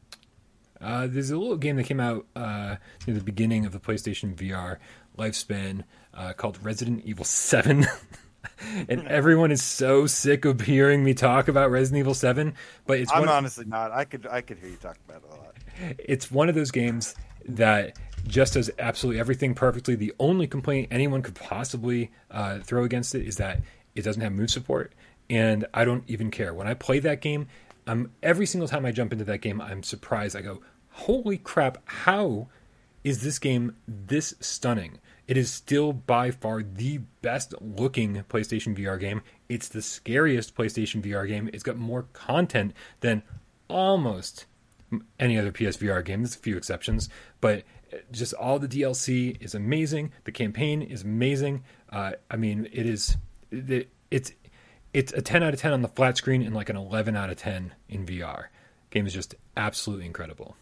Uh, there's a little game that came out uh, near the beginning of the PlayStation VR lifespan uh, called Resident Evil 7. and everyone is so sick of hearing me talk about Resident Evil 7, but it's I'm one, honestly not. I could I could hear you talk about it a lot. it's one of those games that just does absolutely everything perfectly. The only complaint anyone could possibly uh, throw against it is that it doesn't have move support, and I don't even care. When I play that game, I'm every single time I jump into that game, I'm surprised. I go, "Holy crap! How is this game this stunning?" It is still by far the best looking PlayStation VR game. It's the scariest PlayStation VR game. It's got more content than almost any other PSVR game. There's a few exceptions, but just all the DLC is amazing. The campaign is amazing. Uh, I mean, it is it, it's it's a 10 out of 10 on the flat screen and like an 11 out of 10 in VR. Game is just absolutely incredible.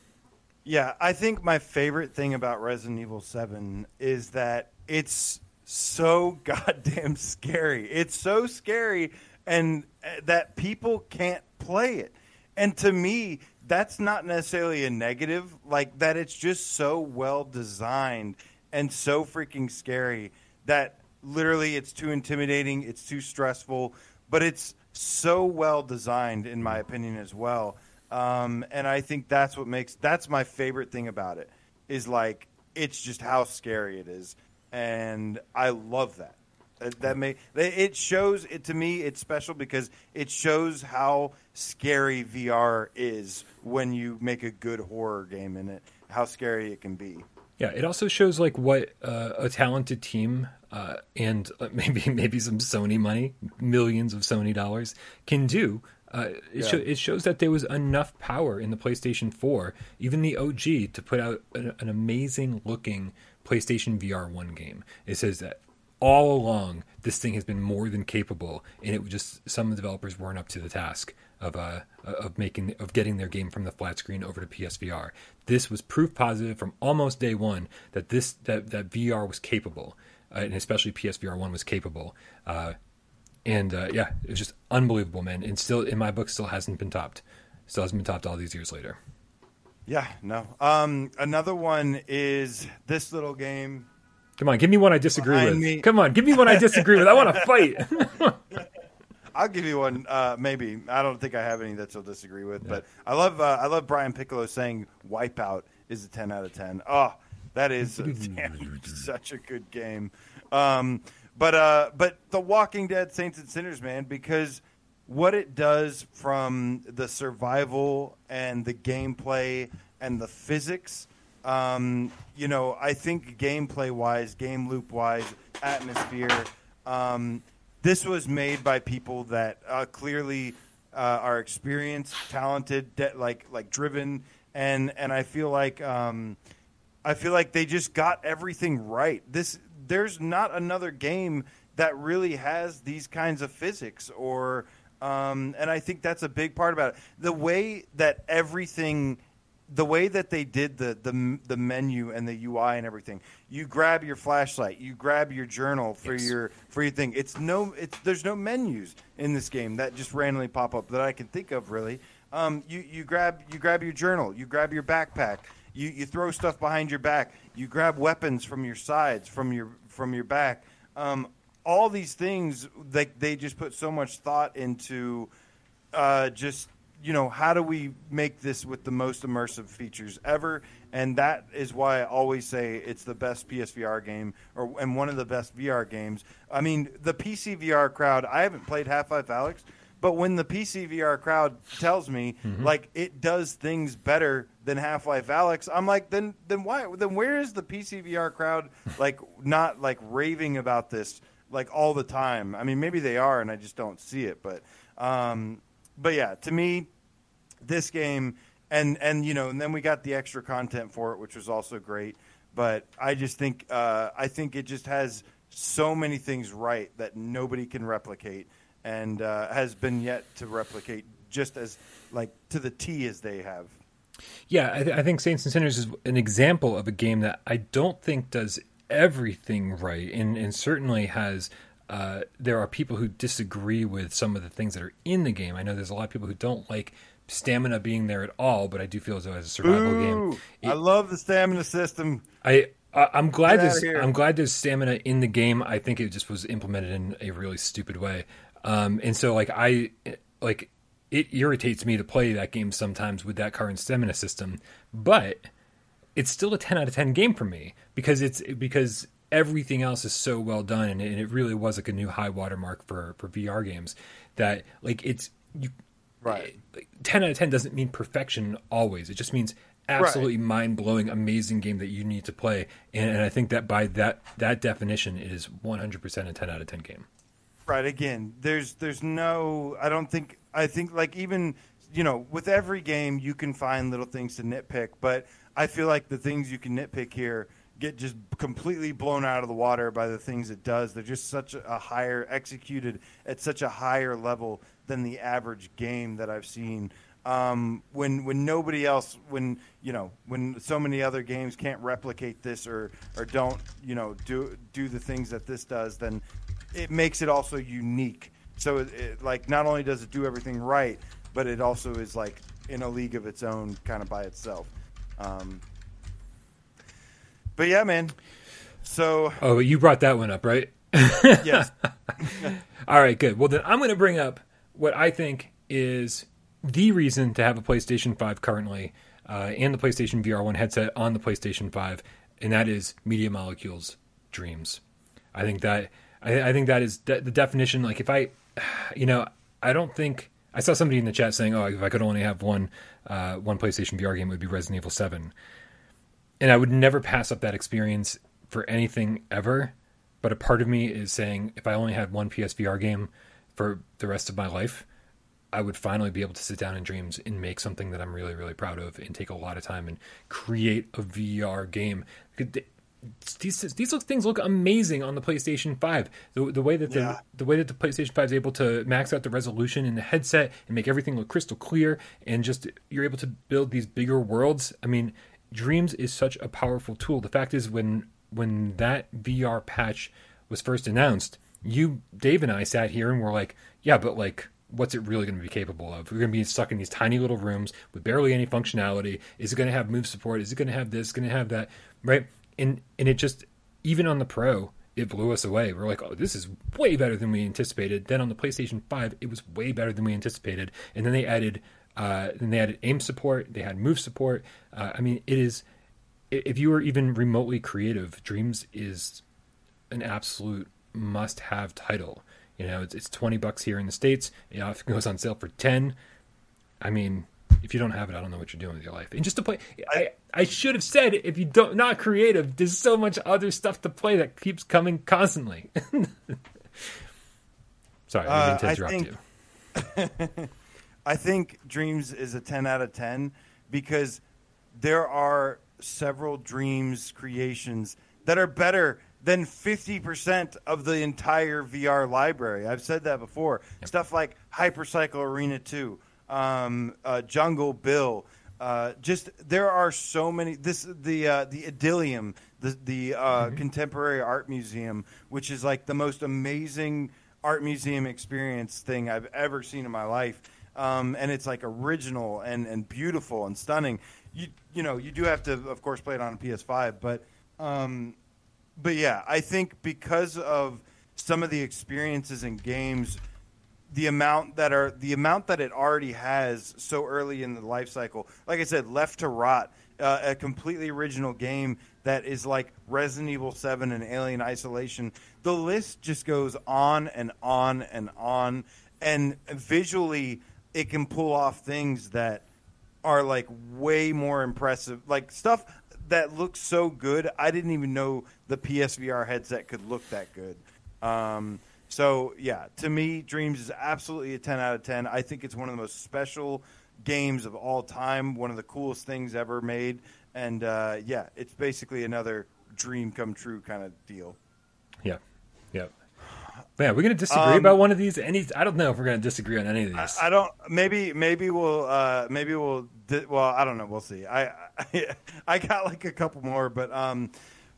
Yeah, I think my favorite thing about Resident Evil 7 is that it's so goddamn scary. It's so scary and uh, that people can't play it. And to me, that's not necessarily a negative, like that it's just so well designed and so freaking scary that literally it's too intimidating, it's too stressful. but it's so well designed, in my opinion, as well. Um, and I think that's what makes that's my favorite thing about it is like it's just how scary it is, and I love that. That, that may it shows it to me. It's special because it shows how scary VR is when you make a good horror game in it. How scary it can be. Yeah, it also shows like what uh, a talented team uh, and uh, maybe maybe some Sony money, millions of Sony dollars, can do. Uh, it, Yeah. it shows that there was enough power in the PlayStation 4, even the OG, to put out an, an amazing looking PlayStation VR 1 game. It says that all along this thing has been more than capable, and it was just some of the developers weren't up to the task of uh, of making of getting their game from the flat screen over to PSVR. This was proof positive from almost day one that this that that VR was capable, uh, and especially PSVR one was capable. Uh, and uh, yeah, it was just unbelievable, man. And still, in my book, still hasn't been topped. Still hasn't been topped all these years later. Yeah, no. Um, another one is this little game. Come on, give me one I disagree Behind with. me. Come on, give me one I disagree with. I want to fight. I'll give you one. Uh, maybe I don't think I have any that you'll disagree with, but I love uh, I love Brian Piccolo saying "Wipeout" is a ten out of ten. Oh, that is damn, such a good game. Um, but uh, but The Walking Dead: Saints and Sinners, man, because what it does from the survival and the gameplay and the physics. Um, you know, I think gameplay wise, game loop wise, atmosphere. Um, this was made by people that uh, clearly uh, are experienced, talented, de- like like driven, and and I feel like um, I feel like they just got everything right. This there's not another game that really has these kinds of physics or um, and I think that's a big part about it. The way that everything the way that they did the, the the menu and the UI and everything. You grab your flashlight, you grab your journal for Yes. your for your thing. It's no it's there's no menus in this game that just randomly pop up that I can think of really. Um, you you grab you grab your journal, you grab your backpack, you you throw stuff behind your back, you grab weapons from your sides, from your from your back. Um, all these things they they just put so much thought into uh, just you know how do we make this with the most immersive features ever? And that is why i always say it's the best psvr game or and one of the best vr games. I mean the pc vr crowd i haven't played half-life alyx but when the pc vr crowd tells me like it does things better than half-life alyx i'm like then then why then where is the pc vr crowd like not like raving about this like all the time i mean maybe they are and i just don't see it but um but yeah, to me, this game and and you know, and then we got the extra content for it, which was also great. But I just think uh, I think it just has so many things right that nobody can replicate, and uh, has been yet to replicate just as like to the T as they have. Yeah, I, th- I think Saints and Sinners is an example of a game that I don't think does everything right, and, and certainly has. Uh, there are people who disagree with some of the things that are in the game. I know there's a lot of people who don't like stamina being there at all, but I do feel as though as a survival Ooh, game, I love the stamina system. I, I I'm glad there's. I'm glad there's stamina in the game. I think it just was implemented in a really stupid way. Um, and so like I like it irritates me to play that game sometimes with that current stamina system, but it's still a 10 out of 10 game for me because it's because everything else is so well done and it, really was like a new high watermark for for VR games that like it's you Right. like, 10 out of 10 doesn't mean perfection always. It just means absolutely mind-blowing amazing game that you need to play and, and I think that by that that definition it is 100% a 10 out of 10 game. Right. Again, there's there's no. I don't think. I think like even you know with every game you can find little things to nitpick, but I feel like the things you can nitpick here get just completely blown out of the water by the things it does. They're just such a higher executed at such a higher level than the average game that I've seen. Um, when when nobody else, when you know, when so many other games can't replicate this or or don't you know do do the things that this does, then it makes it also unique. So it, it, like not only does it do everything right, but it also is like in a league of its own, kind of by itself. Um, but yeah, man. So Oh, you brought that one up, right? yes, All right, good. Well, then I'm going to bring up what I think is the reason to have a PlayStation 5 currently uh, and the PlayStation VR 1 headset on the PlayStation 5, and that is Media Molecules Dreams. I think that I, I think that is de- the definition. Like, if I, you know, I don't think I saw somebody in the chat saying, "Oh, if I could only have one uh, one PlayStation VR game, it would be Resident Evil 7," and I would never pass up that experience for anything ever. But a part of me is saying, if I only had one PSVR game for the rest of my life, I would finally be able to sit down in dreams and make something that I'm really, really proud of and take a lot of time and create a VR game. These these look, things look amazing on the PlayStation Five. The, the way that the Yeah. the way that the PlayStation Five is able to max out the resolution in the headset and make everything look crystal clear, and just you're able to build these bigger worlds. I mean, Dreams is such a powerful tool. The fact is, when when that VR patch was first announced, you, Dave, and I sat here and were like, "Yeah, but like." what's it really going to be capable of? We're going to be stuck in these tiny little rooms with barely any functionality. Is it going to have move support? Is it going to have this? Going to have that? Right? And and it just even on the Pro, it blew us away. We're like, oh, this is way better than we anticipated. Then on the PlayStation Five, it was way better than we anticipated. And then they added, uh, then they added aim support. They had move support. Uh, I mean, it is. If you are even remotely creative, Dreams is an absolute must-have title. You know, it's, it's twenty bucks here in the states. It goes on sale for ten. I mean, if you don't have it, I don't know what you're doing with your life. And just to play, I, I should have said if you don't not creative, there's so much other stuff to play that keeps coming constantly. Sorry, I didn't to Uh, I interrupt think- you. I think Dreams is a 10 out of 10 because there are several Dreams creations that are better than 50% of the entire VR library. I've said that before. Stuff like Hypercycle Arena 2, um, uh, Jungle Bill. Uh, just there are so many. This the uh, the Idyllium, the the uh, Contemporary Art Museum, which is like the most amazing art museum experience thing I've ever seen in my life. Um, and it's like original and, and beautiful and stunning. You you know you do have to of course play it on a PS5, but um, but yeah, I think because of some of the experiences and games, the amount that are the amount that it already has so early in the life cycle. Like I said, Left to Rot, uh, a completely original game that is like Resident Evil Seven and Alien Isolation. The list just goes on and on and on, and visually, it can pull off things that are like way more impressive. Like stuff that looks so good, I didn't even know the PSVR headset could look that good. Um, so yeah, to me, Dreams is absolutely a ten out of ten. I think it's one of the most special games of all time. One of the coolest things ever made, and uh, yeah, it's basically another dream come true kind of deal. Yeah, yeah. Man, we're gonna disagree Um, about one of these. Any, I don't know if we're gonna disagree on any of these. I don't. Maybe maybe we'll uh, maybe we'll. Di- well, I don't know. We'll see. I, I I got like a couple more, but um,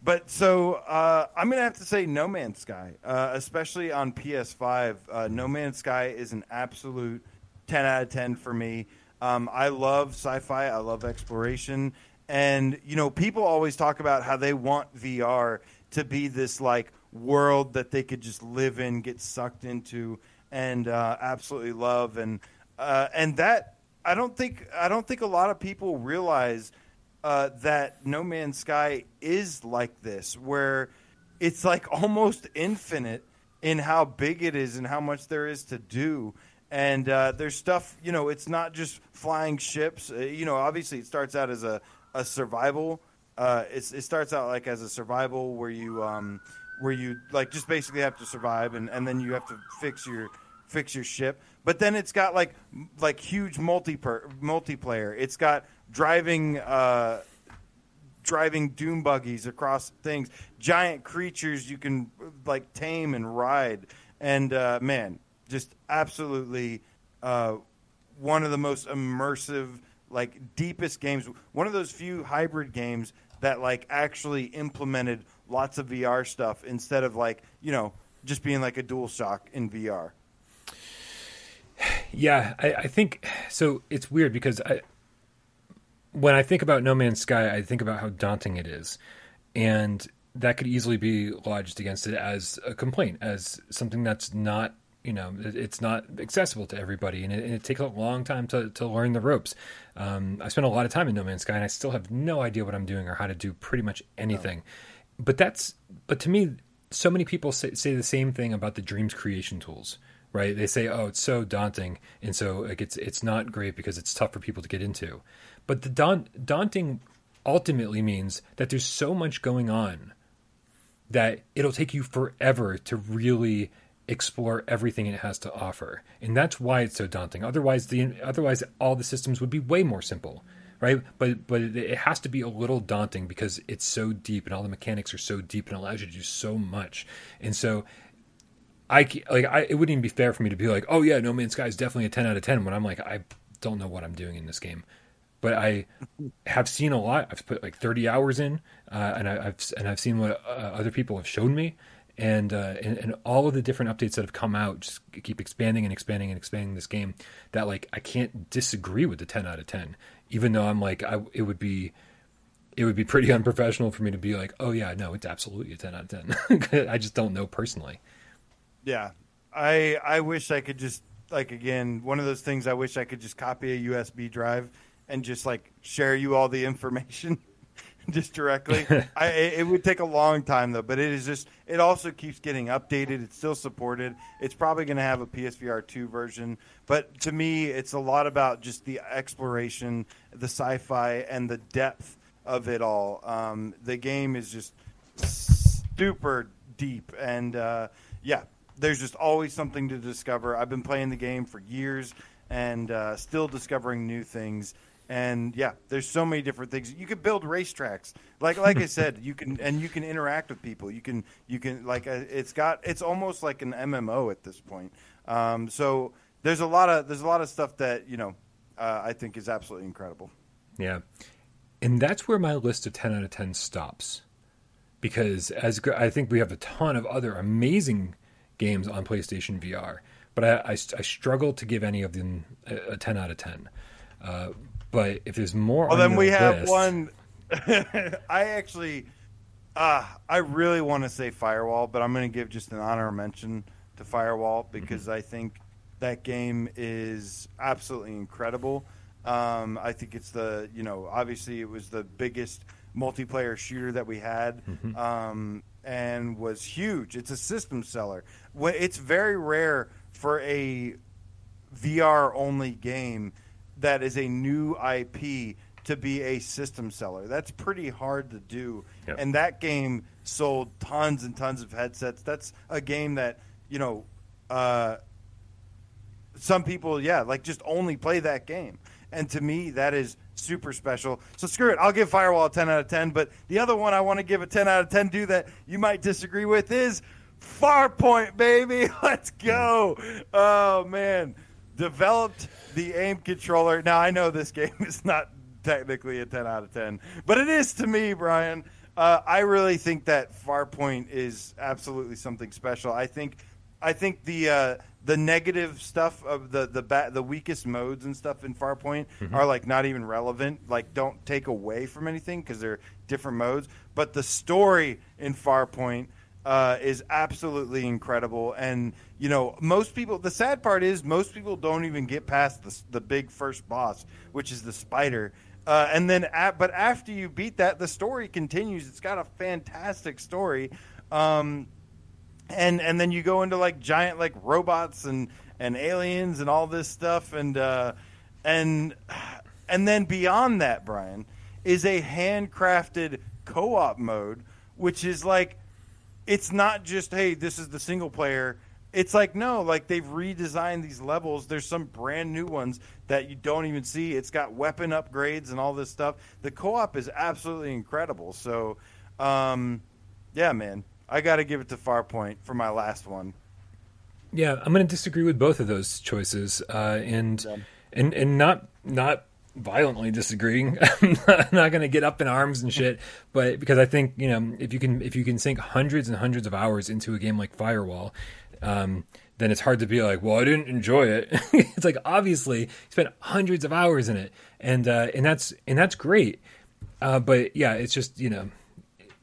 but so uh, I'm gonna have to say No Man's Sky, uh, especially on PS5. Uh, no Man's Sky is an absolute ten out of ten for me. Um, I love sci-fi. I love exploration, and you know, people always talk about how they want VR to be this like world that they could just live in, get sucked into, and uh, absolutely love. And uh, and that I don't think I don't think a lot of people realize uh, that No Man's Sky is like this, where it's like almost infinite in how big it is and how much there is to do. And uh, there's stuff, you know, it's not just flying ships. Uh, you know, obviously it starts out as a, a survival. Uh, it starts out like as a survival where you um, where you like just basically have to survive, and, and then you have to fix your fix your ship. But then it's got like like huge multi multiplayer. It's got driving uh, driving doom buggies across things, giant creatures you can like tame and ride, and uh, man, just absolutely uh, one of the most immersive, like deepest games. One of those few hybrid games that like actually implemented lots of VR stuff instead of like you know just being like a dual shock in VR. Yeah, I, I think so. It's weird because I, when I think about No Man's Sky, I think about how daunting it is, and that could easily be lodged against it as a complaint, as something that's not you know it's not accessible to everybody, and it, and it, takes a long time to to learn the ropes. Um, I spent a lot of time in No Man's Sky, and I still have no idea what I'm doing or how to do pretty much anything. No. But that's but to me, so many people say, say the same thing about the Dreams creation tools right? They say, "Oh, it's so daunting," and so like it's it's not great because it's tough for people to get into. But the daunt, daunting ultimately means that there's so much going on that it'll take you forever to really explore everything it has to offer. And that's why it's so daunting. Otherwise the otherwise all the systems would be way more simple, right? But but it has to be a little daunting because it's so deep and all the mechanics are so deep and allows you to do so much. And so I like I, it wouldn't even be fair for me to be like, "Oh yeah, No Man's Sky is definitely a 10 out of 10" when I'm like I don't know what I'm doing in this game but I have seen a lot. I've put like 30 hours in, uh, and I, have and I've seen what uh, other people have shown me, and, uh, and, and all of the different updates that have come out just keep expanding and expanding and expanding this game. That like I can't disagree with the 10 out of 10, even though I'm like I it would be it would be pretty unprofessional for me to be like, oh yeah, no, it's absolutely a 10 out of 10. I just don't know personally. Yeah, I I wish I could just like again one of those things. I wish I could just copy a USB drive and just like share you all the information just directly. I, it would take a long time though, but it is just it also keeps getting updated. It's still supported. It's probably going to have a PSVR two version, but to me, it's a lot about just the exploration, the sci-fi, and the depth of it all. Um, the game is just super deep, and uh, yeah, there's just always something to discover. I've been playing the game for years and uh, still discovering new things and yeah, there's so many different things. You could build racetracks, like like I said, you can and you can interact with people. You can you can like uh, it's got it's almost like an MMO at this point. Um, so there's a lot of there's a lot of stuff that you know uh, I think is absolutely incredible. Yeah, and that's where my list of ten out of ten stops, because as I think we have a ton of other amazing games on PlayStation VR, but I, I, I struggle to give any of them a, a ten out of ten. Uh, but if there's more, well, then we have one. I actually, uh, I really want to say Firewall, but I'm going to give just an honor mention to Firewall mm-hmm. because mm-hmm. I think that game is absolutely incredible. Um, I think it's the you know obviously it was the biggest multiplayer shooter that we had. Mm-hmm. Um, and was huge. It's a system seller. It's very rare for a VR only game that is a new IP to be a system seller. That's pretty hard to do. Yep. And that game sold tons and tons of headsets. That's a game that, you know, uh, some people, yeah, like just only play that game. And to me, that is super special. So screw it. I'll give Firewall a 10 out of 10. But the other one I want to give a 10 out of 10 do that you might disagree with is Farpoint, baby. Let's go. Oh, man. Developed the aim controller. Now I know this game is not technically a 10 out of 10, but it is to me, Brian. Uh, I really think that Farpoint is absolutely something special. I think, I think the uh, the negative stuff of the the ba- the weakest modes and stuff in Farpoint mm-hmm. are like not even relevant. Like don't take away from anything because they're different modes. But the story in Farpoint uh, is absolutely incredible. And you know, most people. The sad part is most people don't even get past the the big first boss, which is the spider. Uh, and then, at, but after you beat that, the story continues. It's got a fantastic story. Um, and and then you go into like giant like robots and and aliens and all this stuff and uh, and and then beyond that, Brian is a handcrafted co-op mode, which is like it's not just hey, this is the single player. It's like no, like they've redesigned these levels. There's some brand new ones that you don't even see. It's got weapon upgrades and all this stuff. The co-op is absolutely incredible. So, um, yeah, man, I got to give it to Farpoint for my last one. Yeah, I'm going to disagree with both of those choices, uh, and yeah. and and not not violently disagreeing. I'm not, not going to get up in arms and shit, but because I think you know if you can if you can sink hundreds and hundreds of hours into a game like Firewall, um, then it's hard to be like, well, I didn't enjoy it. it's like obviously you spent hundreds of hours in it, and uh, and that's and that's great. Uh, but yeah, it's just you know.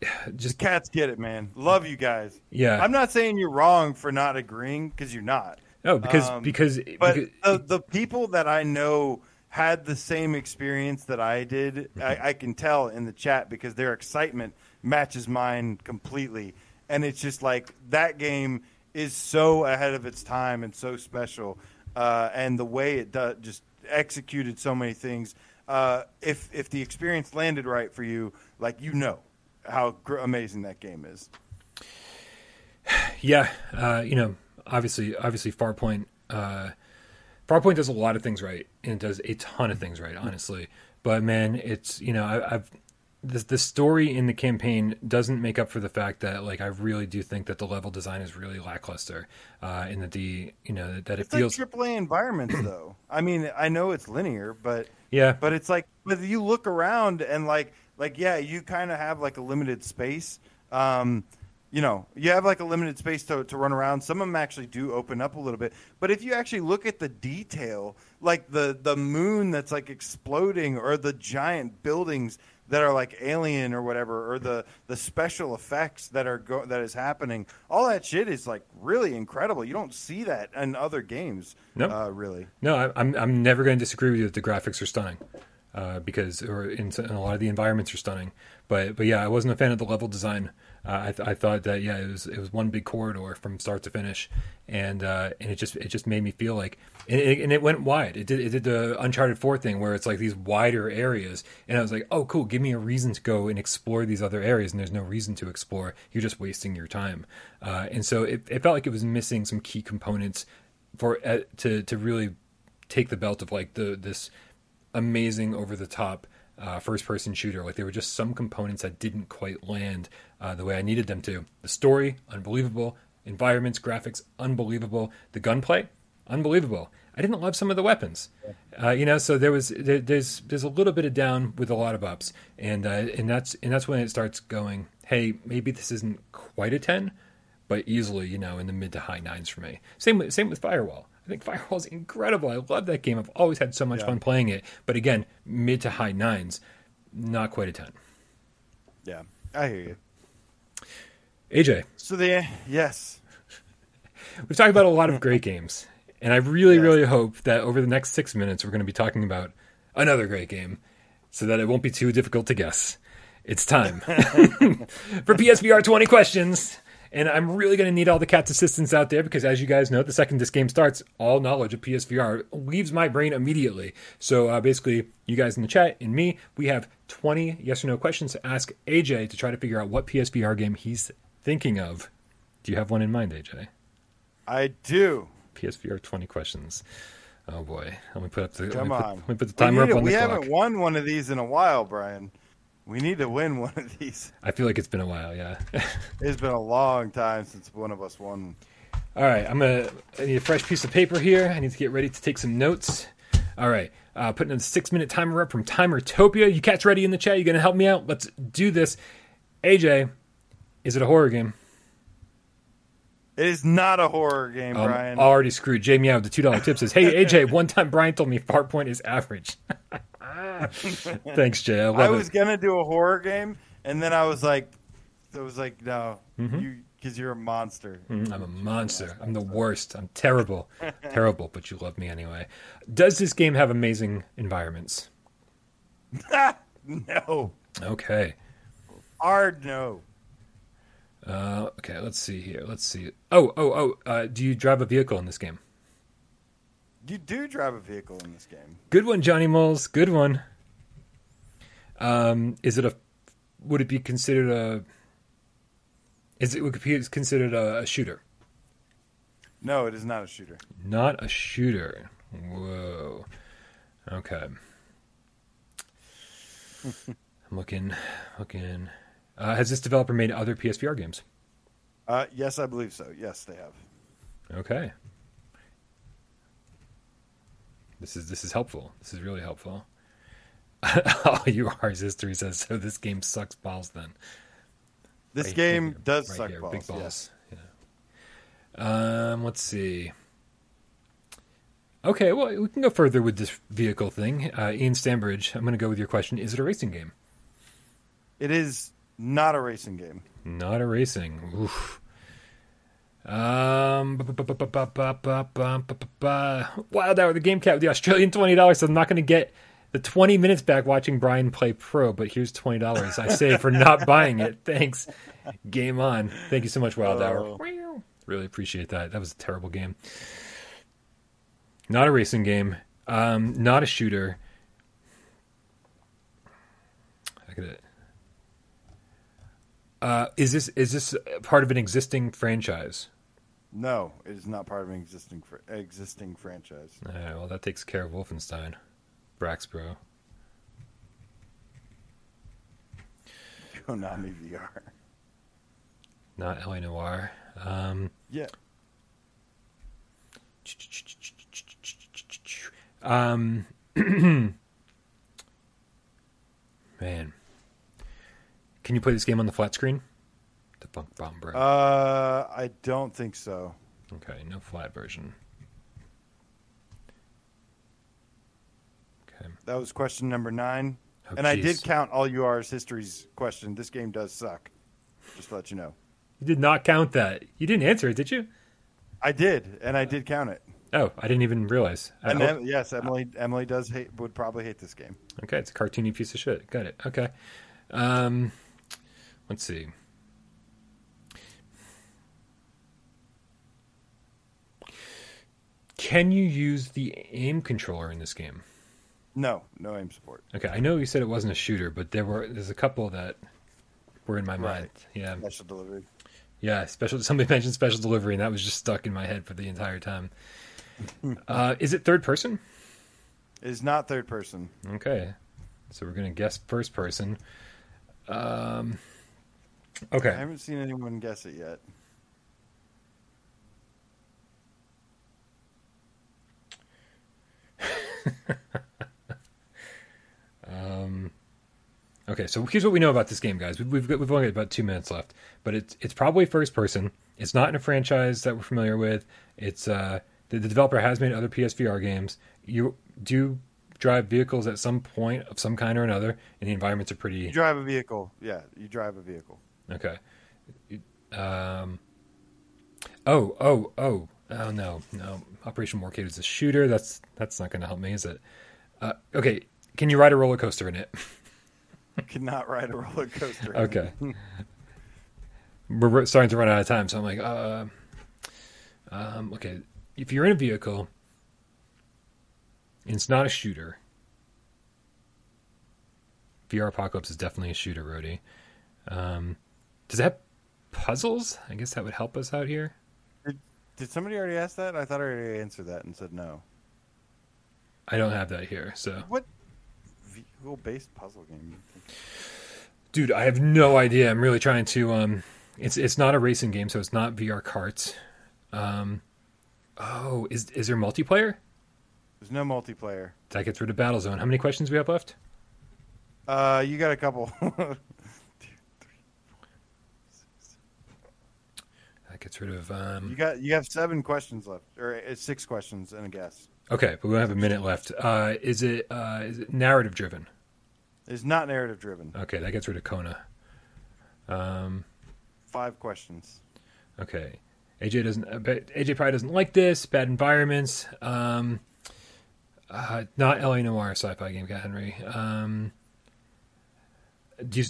Just the cats get it, man. Love you guys. Yeah, I'm not saying you're wrong for not agreeing because you're not. No, because Um, because, But because the, the people that I know had the same experience that I did. I, I can tell in the chat because their excitement matches mine completely, and it's just like that game is so ahead of its time and so special, uh, and the way it do, just executed so many things. Uh, if if the experience landed right for you, like you know how gr- amazing that game is. Yeah, uh, you know, obviously, obviously, Farpoint, uh, Farpoint does a lot of things right, and it does a ton of things right, honestly. But man, it's you know, I, I've the the story in the campaign doesn't make up for the fact that like I really do think that the level design is really lackluster, uh, and that the you know that, that it feels like AAA environments, though. I mean, I know it's linear, but yeah, but it's like but you look around and like like yeah you kind of have like a limited space um you know you have like a limited space to, to run around. Some of them actually do open up a little bit. But if you actually look at the detail like the the moon that's like exploding or the giant buildings that are like alien or whatever or the the special effects that are go- that is happening all that shit is like really incredible. You don't see that in other games Nope. uh, really. No, I, I'm I'm never going to disagree with you that the graphics are stunning, uh, because or in, in a lot of the environments are stunning. But but yeah, I wasn't a fan of the level design. Uh, I, th- I thought that yeah, it was it was one big corridor from start to finish, and uh, and it just it just made me feel like and it, and it went wide. It did it did the Uncharted Four thing where it's like these wider areas, and I was like, oh cool, give me a reason to go and explore these other areas, and there's no reason to explore. You're just wasting your time, uh, and so it, it felt like it was missing some key components for uh, to to really take the belt of like the this amazing over the top uh, first person shooter. Like there were just some components that didn't quite land uh, the way I needed them to. The story, unbelievable. Environments, graphics, unbelievable. The gunplay, unbelievable. I didn't love some of the weapons, uh, you know. So there was there, there's there's a little bit of down with a lot of ups, and uh, and that's and that's when it starts going. Hey, maybe this isn't quite a ten, but easily, you know, in the mid to high nines for me. Same with, same with Firewall. I think Firewall's incredible. I love that game. I've always had so much Yeah. fun playing it. But again, mid to high nines, not quite a ton. yeah i hear you AJ, so the yes we've talked about a lot of great games, and I really, Yes. really hope that over the next six minutes we're going to be talking about another great game, so that it won't be too difficult to guess. It's time for PSVR 20 questions. And I'm really going to need all the cat's assistants out there because, as you guys know, the second this game starts, all knowledge of PSVR leaves my brain immediately. So, uh, basically, you guys in the chat and me, we have 20 yes or no questions to ask AJ to try to figure out what PSVR game he's thinking of. Do you have one in mind, AJ? i do PSVR 20 questions. Oh boy, let me put up the let Come me put, on. let me put the timer need up on we the clock. haven't won one of these in a while, Brian. We need to win one of these. I feel like it's been a while. Yeah. It's been a long time since one of us won. All right, I'm gonna. I need a fresh piece of paper here. I need to get ready to take some notes. All right, uh, putting a six minute timer up from Timertopia. You cats ready in the chat? You gonna help me out? Let's do this. AJ, is it a horror game? It is not a horror game, I'm Brian. already screwed. Jamie out with the two dollar tip says, "Hey AJ, one time Brian told me Farpoint is average." Thanks, Jay. I I it. was gonna do a horror game, and then I was like, I was like, no, Mm-hmm. you because you're a monster. I'm a monster. I'm the worst. I'm terrible. terrible, but you love me anyway. Does this game have amazing environments? no, Okay. hard no. Uh, okay, let's see here. Let's see. Oh, oh, oh. Uh, do you drive a vehicle in this game? You do drive a vehicle in this game. Good one, Johnny Moles. Good one. Um, is it a? Would it be considered a? Is it would be considered a, a shooter? No, it is not a shooter. Not a shooter. Whoa. Okay. I'm looking, looking. Uh, has this developer made other PSVR games? Uh, yes, I believe so. Yes, they have. Okay. This is this is helpful. This is really helpful. oh, you are history says so. This game sucks balls. Then This Right game here, does right suck here, balls. Big balls. Yes. Yeah. Um. Let's see. Okay. Well, we can go further with this vehicle thing. Uh, Ian Stambridge, I'm going to go with your question. Is it a racing game? It is not a racing game. Not a racing. Oof. Um, wow, that the game cat with the Australian twenty dollars. So I'm not going to get the twenty minutes back watching Brian play pro, but here's twenty dollars I saved for not buying it. Thanks. Game on. Thank you so much, Wild. Hour. Really appreciate that. That was a terrible game. Not a racing game. Um, not a shooter. I could. Uh, is this is this part of an existing franchise? No, it is not part of an existing fr- existing franchise. All right, well, that takes care of Wolfenstein. Braxbro. Konami VR. Not LA Noire. Um, Yeah. um, man. Can you play this game on the flat screen? The Funk Bomb Bro. Uh, I don't think so. okay, no flat version. Okay. That was question number nine. Oh, and I did count all UR's histories question. This game does suck. Just to let you know. You did not count that. You didn't answer it, did you? I did, and I did count it. Oh, I didn't even realize. I- And oh, em- yes, Emily Emily does hate would probably hate this game. Okay, it's a cartoony piece of shit. Got it. Okay. Um, let's see. Can you use the aim controller in this game? No, no aim support. Okay, I know you said it wasn't a shooter, but there were there's a couple that were in my mind. Yeah, Special delivery. yeah. Special. Somebody mentioned special delivery, and that was just stuck in my head for the entire time. uh, is it third person? It is not third person. Okay, so we're gonna guess first person. Um, I haven't seen anyone guess it yet. Um, okay, so here's what we know about this game, guys. We've we've, got, we've only got about two minutes left, but it's it's probably first person. It's not in a franchise that we're familiar with. It's uh, the, the developer has made other PSVR games. You do drive vehicles at some point of some kind or another, and the environments are pretty. You drive a vehicle. Yeah, you drive a vehicle. Okay. Um, oh oh oh oh no no! Operation Warcade is a shooter. That's that's not going to help me, is it? Uh, okay, can you ride a roller coaster in it? You cannot ride a roller coaster. Okay. We're we're starting to run out of time, so I'm like, uh, um, okay. If you're in a vehicle, and it's not a shooter. VR Apocalypse is definitely a shooter, Rody. Um, does it have puzzles? I guess that would help us out here. Did somebody already ask that? I thought I already answered that and said no. I don't have that here, so What vehicle-based puzzle game? dude, I have no idea. I'm really trying to. Um, it's it's not a racing game, so it's not VR Karts. Um, oh, is is there multiplayer? There's no multiplayer. That gets rid of Battlezone. How many questions we have left? Uh, you got a couple. That gets rid of. Um, you got you have seven questions left, or it's six questions and a guess. okay, but we have a minute left. Uh, is it uh, is it narrative driven? It's not narrative driven. Okay, that gets rid of Kona. Um, Five questions. okay, AJ doesn't. uh, but AJ probably doesn't like this. Bad environments. Um, uh, not LA Noire sci-fi game, Cat Henry. Um, do you,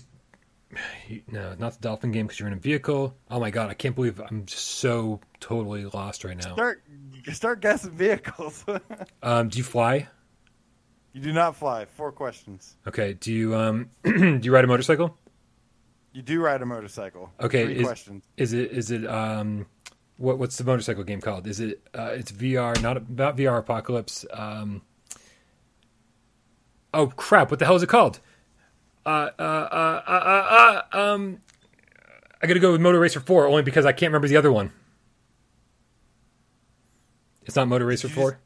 no, not the Dolphin game because you're in a vehicle. Oh my god, I can't believe I'm just so totally lost right now. Start start guessing vehicles. Um, do you fly? you do not fly. Four questions. Okay. Do you um do you ride a motorcycle? You do ride a motorcycle. Okay, Three is- questions. Is it is it um what what's the motorcycle game called? Is it uh, it's VR not not VR Apocalypse. Um Oh crap, what the hell is it called? Uh uh uh uh, uh, um I got to go with Moto Racer 4 only because I can't remember the other one. It's not Moto Racer 4.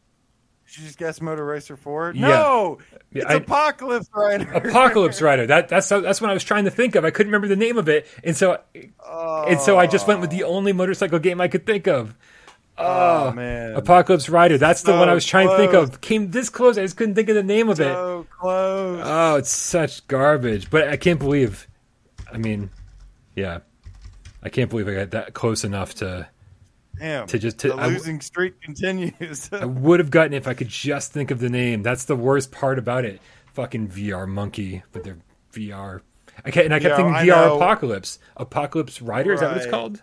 Did you just guess Moto Racer Four? Yeah. No, it's I- Apocalypse Rider. Apocalypse Rider. That that's that's what I was trying to think of. I couldn't remember the name of it, and so oh, and so I just went with the only motorcycle game I could think of. oh man, Apocalypse Rider. That's the one I was trying to think of. Came this close. I just couldn't think of the name of it. Close. Oh, it's such garbage. But I can't believe. I mean, yeah, I can't believe I got that close enough to Damn. To just- to- the I losing streak continues. I would have gotten if I could just think of the name. That's the worst part about it. Fucking VR monkey with their VR. I can't, and I kept Yeah, thinking I VR know. apocalypse. Apocalypse Rider is that what it's called?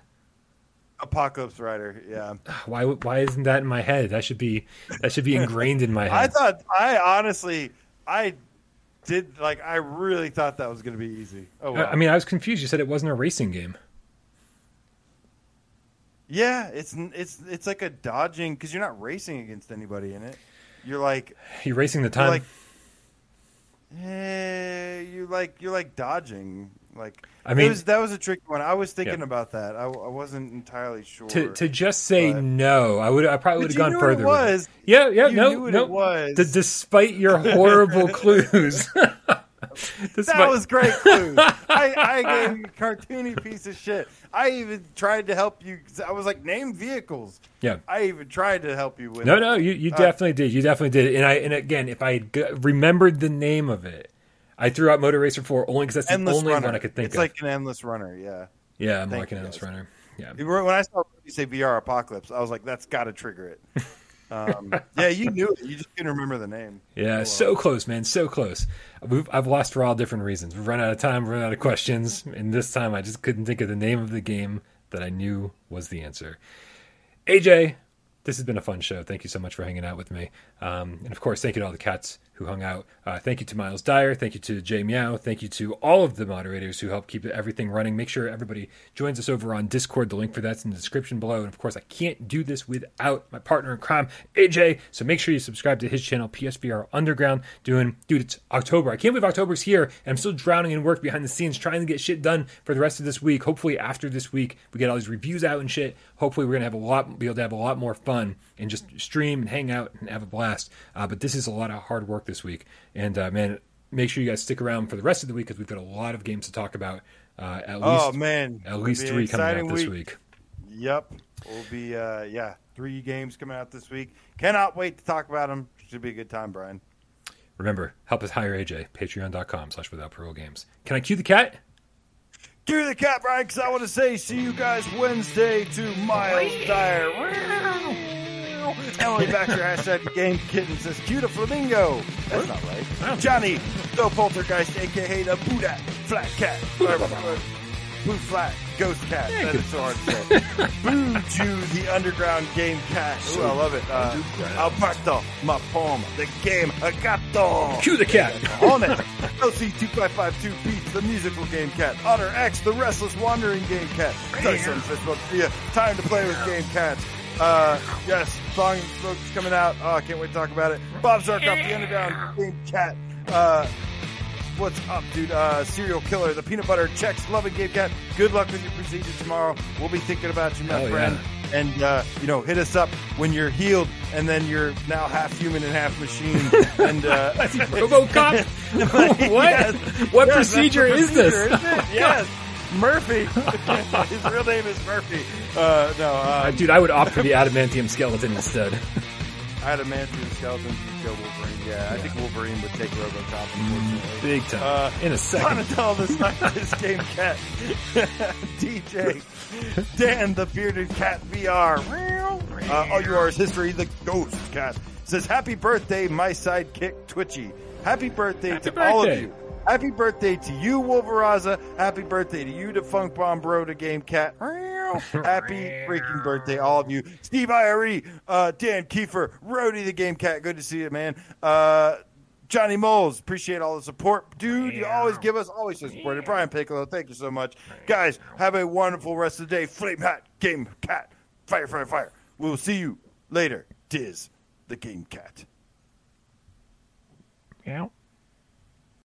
Apocalypse Rider. Yeah. Why? Why isn't that in my head? That should be that should be ingrained in my head. I thought. I honestly. I did like. I really thought that was going to be easy. Oh. I Wow. I mean, I was confused. You said it wasn't a racing game. yeah. It's it's it's like a dodging because you're not racing against anybody in it. You're like. You're racing the time. You're time. like. Eh, you like you're like dodging. Like I mean- was, that was a tricky one. I was thinking Yeah. about that. I, I wasn't entirely sure. to to just say but- no, I would I probably would have gone further. it. was. Yeah, yeah, You no, no. it was. D- despite your horrible clues. Despite- That was great clues. I, I gave you a cartoony piece of shit. I even tried to help you. I was like, name vehicles. yeah. I even tried to help you with. No, it. no, you, you Uh, definitely did. You definitely did. And I and again, if I had remembered the name of it, I threw out Moto Racer 4 only because that's the only runner. one I could think it's of. It's like an endless runner. Yeah. yeah, I'm thank liking you, Endless guys. Runner. Yeah. When I saw you say VR Apocalypse, I was like, that's got to trigger it. Um, yeah, you knew it. You just couldn't remember the name. Yeah, well. so close, man, so close. We've, I've lost for all different reasons. We've run out of time, run out of questions, and this time I just couldn't think of the name of the game that I knew was the answer. AJ, this has been a fun show. Thank you so much for hanging out with me. Um, and of course, thank you to all the cats who hung out. Uh, thank you to Miles Dyer. Thank you to Jay Meow. Thank you to all of the moderators who help keep everything running. Make sure everybody joins us over on Discord. The link for that's in the description below. And of course, I can't do this without my partner in crime, AJ. So make sure you subscribe to his channel, PSVR Underground. Doing, dude, it's October. I can't believe October's here, and I'm still drowning in work behind the scenes trying to get shit done for the rest of this week. Hopefully, after this week, we get all these reviews out and shit. Hopefully, we're gonna have a lot, be able to have a lot more fun and just stream and hang out and have a blast. Uh, but this is a lot of hard work this week, and uh, man, make sure you guys stick around for the rest of the week because we've got a lot of games to talk about. Uh, at least, Oh man, at least It'll be three coming out this week. Yep, we'll be uh, yeah, three games coming out this week. Cannot wait to talk about them. Should be a good time, Brian. Remember, help us hire AJ. Patreon.com slash without parole games. Can I cue the cat? Cue the cat, Brian, because I want to say see you guys Wednesday to Miles Dyer. Emily Baxter, hashtag game kitten says cue the flamingo. That's not right. Johnny, the poltergeist, aka the Buddha Flat Cat. Boo Flat Ghost Cat. That is so hard to say. Boo Jew, the underground game cat. Ooh, I love it. Uh, Alberto, my poem, the game Agato. Cue the cat. On it. LC2552 Beats, the musical game cat. Otter X, the restless wandering game cat. Dyson Facebook via Time to play with game cats. Uh, yes, song folks coming out. Oh, I can't wait to talk about it. Bob Zarkoff, the underground game cat. Uh, what's up, dude? Uh, serial killer, the peanut butter checks, love loving game cat. Good luck with your procedure tomorrow. We'll be thinking about you, my Oh, friend. And uh, you know, hit us up when you're healed, and then you're now half human and half machine. and uh, RoboCop? what? Yes. What Yes, procedure that's is this? isn't it? Yes. Murphy. His real name is Murphy. Uh, no, Uh, um, dude, I would opt for the adamantium skeleton instead. adamantium skeleton to kill Wolverine. Yeah, I think Wolverine would take RoboCop. Unfortunately. Big time. Uh, In a second. Donatello the Sniper's Game Cat. DJ. Dan the Bearded Cat VR. Uh, all you are is history, the Ghost Cat. Says, Happy birthday, my sidekick Twitchy. Happy birthday Happy to all of you. Happy birthday to you, Wolveraza. Happy birthday to you, Funk Bomb Bro, the Game Cat. Happy freaking birthday, all of you. Steve IRE, uh, Dan Kiefer, Rody, the Game Cat. Good to see you, man. Uh, Johnny Moles, appreciate all the support. Dude, you always give us, always so supported. Brian Piccolo, thank you so much. Guys, have a wonderful rest of the day. Flame Hat, Game Cat. Fire, fire, fire. We'll see you later. Diz, the Game Cat. Yeah.